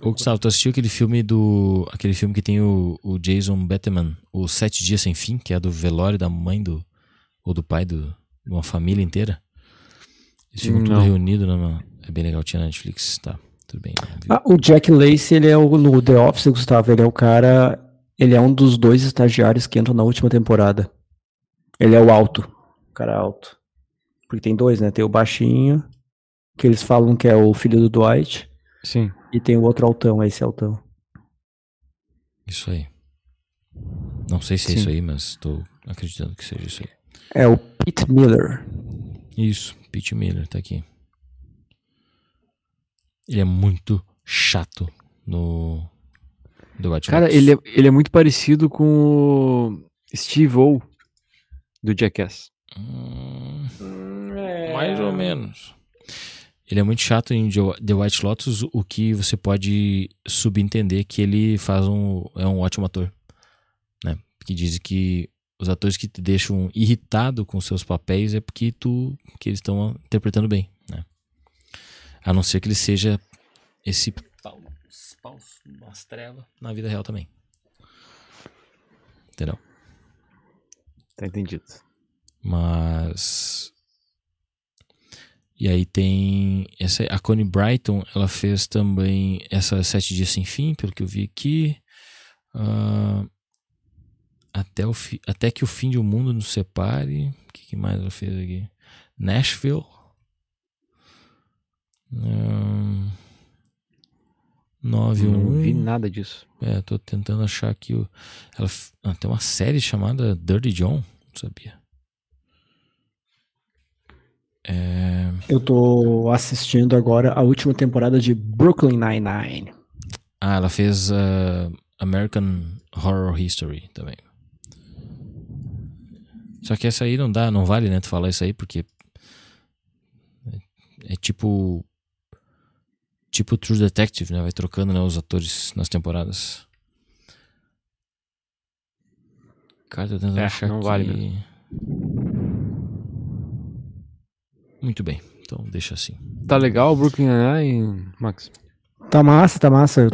Ô, Gustavo, tu assistiu aquele filme do. aquele filme que tem o, o Jason Bateman, o Sete Dias Sem Fim, que é do velório da mãe do. ou do pai do, de uma família inteira? Esse filme tudo Não. reunido numa. É bem legal, tinha na Netflix, tá. Tudo bem. vi. Ah, o Jack Lacey, ele é o, no The Office, Gustavo, ele é o cara, ele é um dos dois estagiários que entram na última temporada. Ele é o alto, o cara alto. Porque tem dois, né? Tem o baixinho, que eles falam que é o filho do Dwight, Sim. e tem o outro altão, esse altão. Isso aí. Não sei se é Sim. isso aí, mas tô acreditando que seja isso aí. É o Pete Miller. Isso, Pete Miller tá aqui. Ele é muito chato no. The White Cara, Lotus. ele é, ele é muito parecido com o Steve O do Jackass. Hum, Mais ou menos. Ele é muito chato em The White Lotus, o que você pode subentender que ele faz um é um ótimo ator, né? Que dizem que os atores que te deixam irritado com seus papéis é porque tu que eles estão interpretando bem? A não ser que ele seja esse pau, pau umas trevas na vida real também. Entendeu? Tá entendido. Mas. E aí tem. Essa, a Connie Brighton, ela fez também essa Sete Dias Sem Fim, pelo que eu vi aqui. Ah, até, o fi, até que o fim de um mundo nos separe. O que, que mais ela fez aqui? Nashville. Ahn, Não vi 91. nada disso. É, tô tentando achar aqui o. Ela f- ah, tem uma série chamada Dirty John, não sabia. É, Eu tô assistindo agora a última temporada de Brooklyn Nine-Nine. Ah, ela fez ah, American Horror History também. Só que essa aí não dá, não vale, né, tu falar isso aí, porque é, é tipo tipo True Detective, né, vai trocando né, os atores nas temporadas. Cara, tô tentando É, achar não vale aqui. Muito bem, então deixa assim. Tá legal o Brooklyn Nine-Nine, Max? Tá massa, tá massa.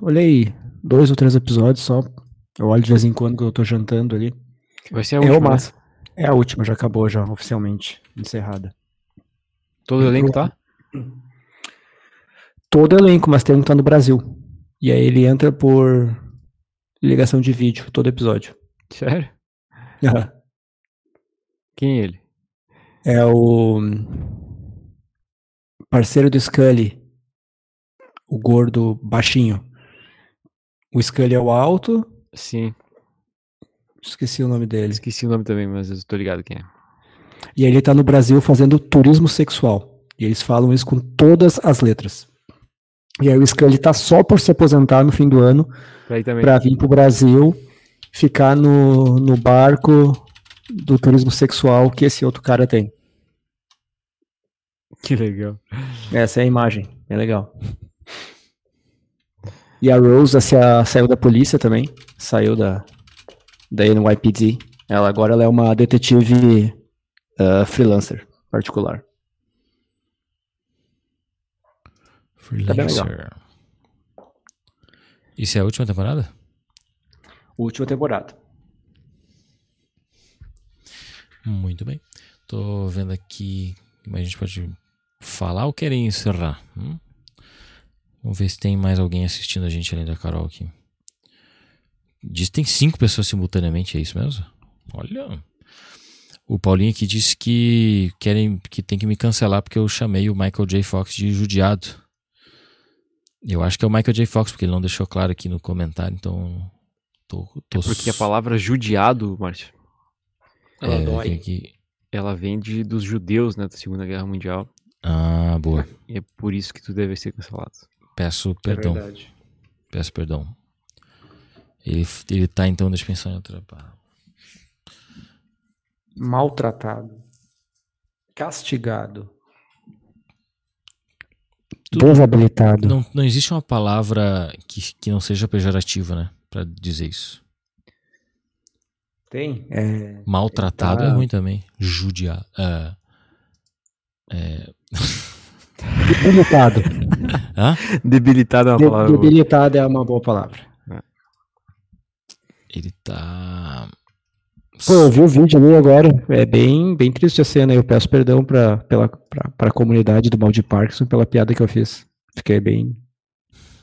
Olhei dois ou três episódios só. Eu olho de vez em quando que eu tô jantando ali. Vai ser a É última, o né? massa. É a última, já acabou já, oficialmente, encerrada. Todo o elenco tá? Todo elenco, mas tem um que tá no Brasil. E aí ele entra por ligação de vídeo, todo episódio. Sério? Aham. Quem é ele? É o parceiro do Scully, o gordo baixinho. O Scully é o alto, Sim, esqueci o nome dele. esqueci o nome também, mas eu tô ligado quem é. E aí ele tá no Brasil fazendo turismo sexual. E eles falam isso com todas as letras. E aí o Scully tá só por se aposentar no fim do ano pra vir pro Brasil, ficar no, no barco do turismo sexual que esse outro cara tem. Que legal. Essa é a imagem, é legal. E a Rose assim, a- saiu da polícia também, saiu da, da NYPD. Ela agora ela é uma detetive ah, freelancer particular. Freelancer. Isso é a última temporada? Última temporada. Muito bem. Tô vendo aqui, mas a gente pode falar ou querem encerrar? Hum? Vamos ver se tem mais alguém assistindo a gente além da Carol aqui. Diz que tem cinco pessoas simultaneamente, é isso mesmo? Olha. O Paulinho aqui disse que querem que tem que me cancelar porque eu chamei o Michael J. Fox de judiado. Eu acho que é o Michael J. Fox, porque ele não deixou claro aqui no comentário, então. Tô, tô Porque a palavra judiado, Márcio, Ela é, dói. ela vem de, dos judeus, né, da Segunda Guerra Mundial. Ah, boa. E é por isso que tu deve ser cancelado. Peço perdão. Peço perdão. Ele, ele tá então, deixa eu pensar em outra palavra. Maltratado. Castigado. Tudo- Desabilitado. Não, não existe uma palavra que, que não seja pejorativa, né? Pra dizer isso. Tem? É, Maltratado é Tá. ruim também. Judiar. Ah, debilitado. hã? Debilitado é uma De- palavra. boa. debilitado é uma boa palavra. Ele tá. Pô, eu vi o vídeo ali agora. É bem, bem triste a cena. Eu peço perdão pra, pela, pra, pra comunidade do mal de Parkinson pela piada que eu fiz. Fiquei bem.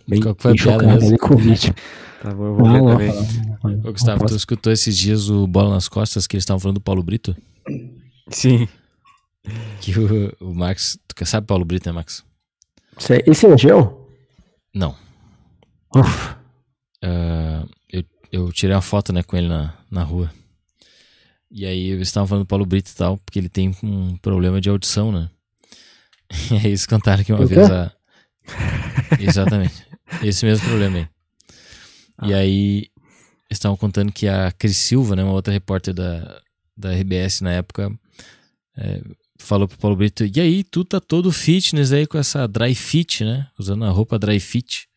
Bem, Qual que foi a bem piada chocado mesmo? ali com o vídeo. Tá bom, eu vou ver Não, não, também. Ô, Gustavo, não tu posso. escutou esses dias o Bola nas Costas que eles estavam falando do Paulo Brito? Sim. Que o, o Max. Tu quer- sabe Paulo Brito, né, Max? Esse- Esse elegeu? Não. Uf. Ah, eu, eu tirei uma foto né, com ele na, na rua. E aí eles estavam falando do Paulo Brito e tal, porque ele tem um problema de audição, né? E aí eles contaram que uma vez a. Exatamente. Esse mesmo problema aí. E aí eles estavam contando que a Cris Silva, né, uma outra repórter da, da RBS na época, é, falou pro Paulo Brito, e aí, tu tá todo fitness aí com essa dry fit, né? Usando a roupa dry fit.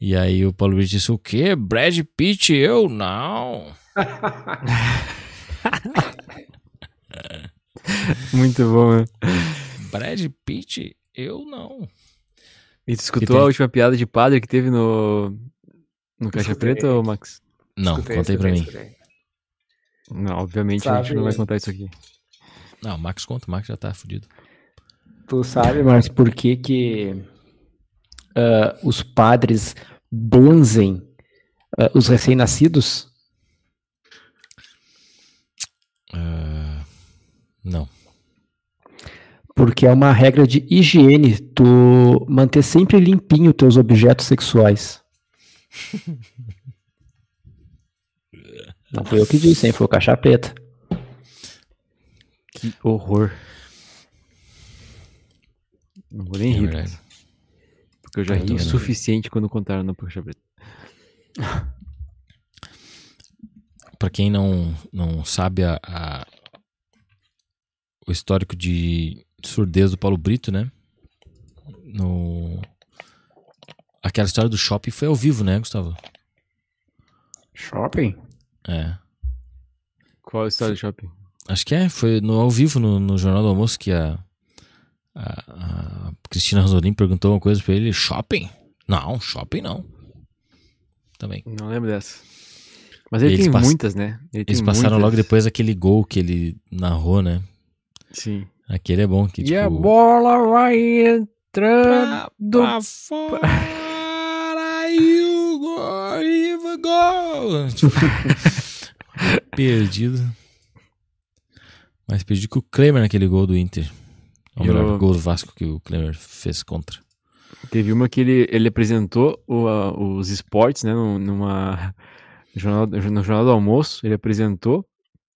E aí o Paulo Brito disse, o quê? Brad Pitt? Eu não. Muito bom, né? Brad Pitt? Eu não. E tu escutou tem? a última piada de padre que teve no. No Caixa Escutei. Preta, ô Max? Não, Escutei, contei pra escutei, mim. escutei. Não, obviamente a gente Sabe- não vai contar isso aqui. Não, o Max conta, o Max já tá fudido. Tu sabe, mas por que que ah, os padres benzem ah, os recém-nascidos? Não. Porque é uma regra de higiene tu manter sempre limpinho teus objetos sexuais. Não foi eu que disse, hein? Foi o Caixa Preta. Que horror. Não vou nem É rir, verdade. porque eu já Eu ri o suficiente quando contaram no Puxa Preta. Pra quem não, não sabe a, a- o histórico de surdez do Paulo Brito, né? No... Aquela história do shopping foi ao vivo, né, Gustavo? Shopping? É. Qual a história do shopping? Acho que é, foi no, ao vivo no, no Jornal do Almoço que a, a, a Cristina Rosolim perguntou uma coisa pra ele: shopping? Não, shopping não. Também. Não lembro dessa. Mas ele Eles tem pass- muitas, né? Ele Eles tem passaram muitas. logo depois aquele gol que ele narrou, né? Sim. Aquele é bom. Que, E a tipo, bola vai entrando. pra fora e o gol, e o gol. Tipo, perdido. Mais perdido que o Klemer naquele gol do Inter. Ou E melhor, o- o gol do Vasco que o Klemer fez contra. Teve uma que ele, ele apresentou o, a- os esportes, né? num- Numa. No jornal, no jornal do almoço, ele apresentou.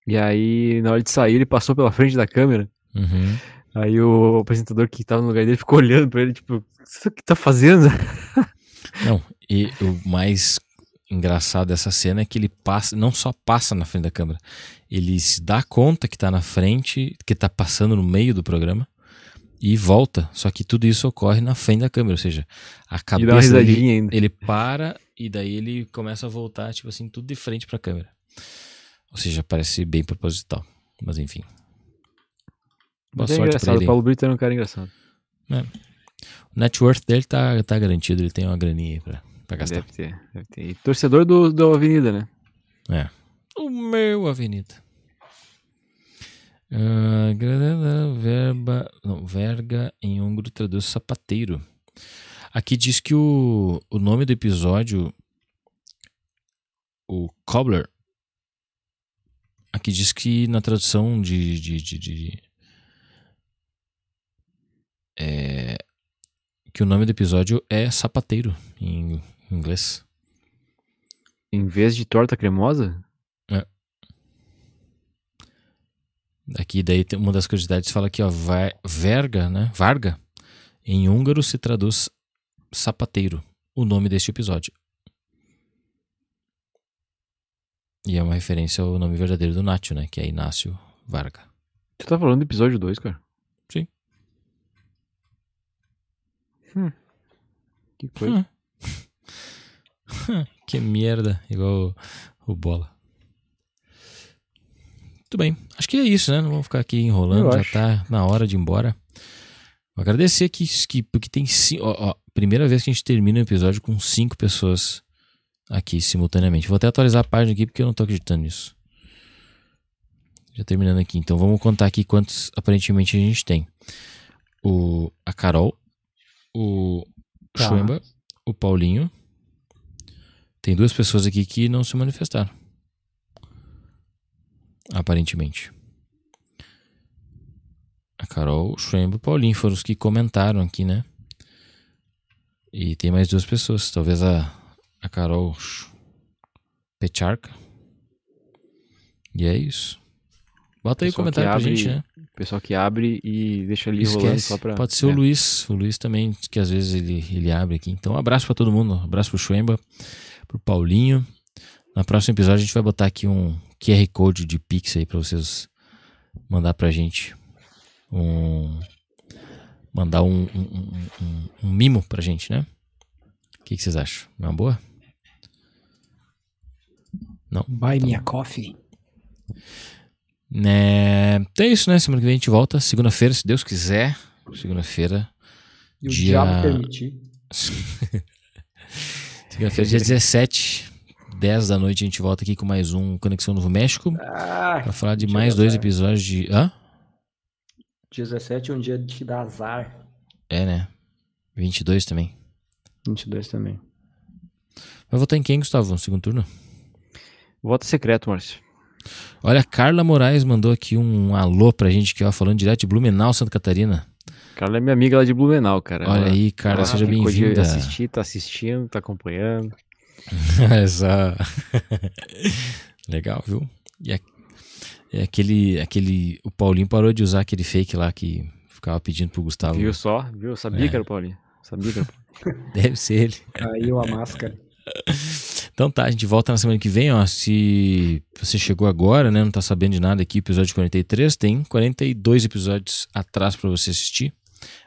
E aí, na hora de sair, ele passou pela frente da câmera. Uhum. Aí o apresentador que tava no lugar dele ficou olhando pra ele, tipo, o que tá fazendo? Não, e o mais engraçado dessa cena é que ele passa, não só passa na frente da câmera, ele se dá conta que tá na frente, que tá passando no meio do programa e volta. Só que tudo isso ocorre na frente da câmera, ou seja, a E dá uma cabeça dele, ainda. ele para e daí ele começa a voltar, tipo assim, tudo de frente pra câmera. Ou seja, parece bem proposital, mas enfim. Boa Mas é sorte pra engraçado, ele. o Paulo Brito era um cara engraçado. O net worth dele tá, tá garantido, ele tem uma graninha aí pra, pra gastar. Deve ter, deve ter. E torcedor do, do Avenida, né? É. O meu Avenida. Gra- verba, não, verga em húngaro traduz sapateiro. Aqui diz que o, o nome do episódio, o Cobbler, aqui diz que na tradução de, de, de, de- é, que o nome do episódio é sapateiro em inglês. Em vez de torta cremosa? Aqui daí uma das curiosidades fala aqui, ó, verga, né? Varga, em húngaro se traduz sapateiro, o nome deste episódio. E é uma referência ao nome verdadeiro do Nacho, né? Que é Inácio Varga. Tu tá falando do episódio 2, cara? Sim. Hum. Que coisa. Hum. que merda, igual o, o Bola. Muito bem, acho que é isso, né? Não vamos ficar aqui enrolando, Eu já acho. tá na hora de ir embora. Vou agradecer que, que porque tem cinco, ó, ó, primeira vez que a gente termina o episódio com cinco pessoas aqui simultaneamente. Vou até atualizar a página aqui porque eu não tô acreditando nisso. Já terminando aqui, então vamos contar aqui quantos aparentemente a gente tem. O a Carol, o Tá. Schwemba, o Paulinho. Tem duas pessoas aqui que não se manifestaram. Aparentemente. A Carol, o Schwemba e o Paulinho foram os que comentaram aqui, né? E tem mais duas pessoas. Talvez a, a Carol Pecharka. E é isso. Bota aí o comentário que pra abre gente, né? Pessoal que abre e deixa ali rolando Esquece. só pra. Pode ser o é. Luiz. O Luiz também, que às vezes ele, ele abre aqui. Então, um abraço pra todo mundo. Um abraço pro Schwemba, pro Paulinho. No próximo episódio, a gente vai botar aqui um QR Code de Pix aí pra vocês mandar pra gente. Um. Mandar um, um, um- um- um mimo pra gente, né? O que, que vocês acham? Não é uma boa? Não? Buy Tá me a coffee. Né? Então é isso, né? Semana que vem a gente volta. Segunda-feira, se Deus quiser. Segunda-feira. E o Dia- diabo permitir. Segunda-feira, dia 17, 10 da noite, a gente volta aqui com mais um Conexão Novo México. Ah, Pra falar de mais dois azar. episódios de. Hã? 17 é um dia de dar azar. É, né? 22 também. 22 também. Vai votar em quem, Gustavo? No segundo turno? Voto secreto, Márcio. Olha, a Carla Moraes mandou aqui um alô pra gente, que ó, falando direto de Blumenau, Santa Catarina. Carla é minha amiga lá de Blumenau, cara. Olha Ela- aí, cara, ela seja bem-vinda. assistir, tá assistindo, tá acompanhando. Essa... Legal, viu? E a- é aquele, aquele. O Paulinho parou de usar aquele fake lá que ficava pedindo pro Gustavo. Viu só? Viu? Sabia É. que era o Paulinho. Sabia que era o Paulinho. Deve ser ele. Caiu a máscara. Então tá, a gente volta na semana que vem, ó. Se você chegou agora, né, não tá sabendo de nada aqui, episódio 43, tem 42 episódios atrás pra você assistir.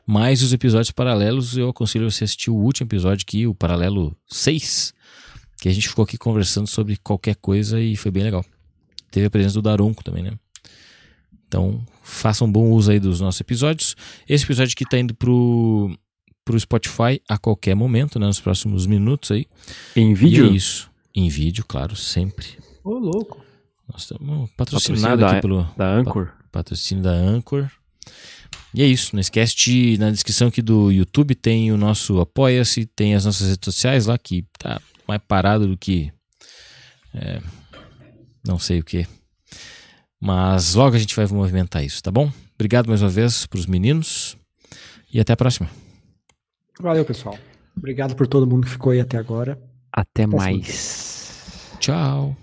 Mais os episódios paralelos, eu aconselho você assistir o último episódio aqui, o paralelo 6, que a gente ficou aqui conversando sobre qualquer coisa e foi bem legal. Teve a presença do Daronco também, né? Então, façam bom uso aí dos nossos episódios. Esse episódio aqui tá indo pro, pro Spotify a qualquer momento, né, nos próximos minutos aí. Em E vídeo? é isso. Em vídeo, claro, sempre. Ô, louco. Nós estamos patrocinado Patrocínio aqui da- pelo Da Anchor? patrocínio da Anchor. E é isso. Não esquece de, na descrição aqui do YouTube tem o nosso Apoia-se, tem as nossas redes sociais lá que tá mais parado do que. é, não sei o que. Mas logo a gente vai movimentar isso, tá bom? Obrigado mais uma vez pros meninos e até a próxima. Valeu, pessoal. Obrigado por todo mundo que ficou aí até agora. Até Próximo. mais. Tchau.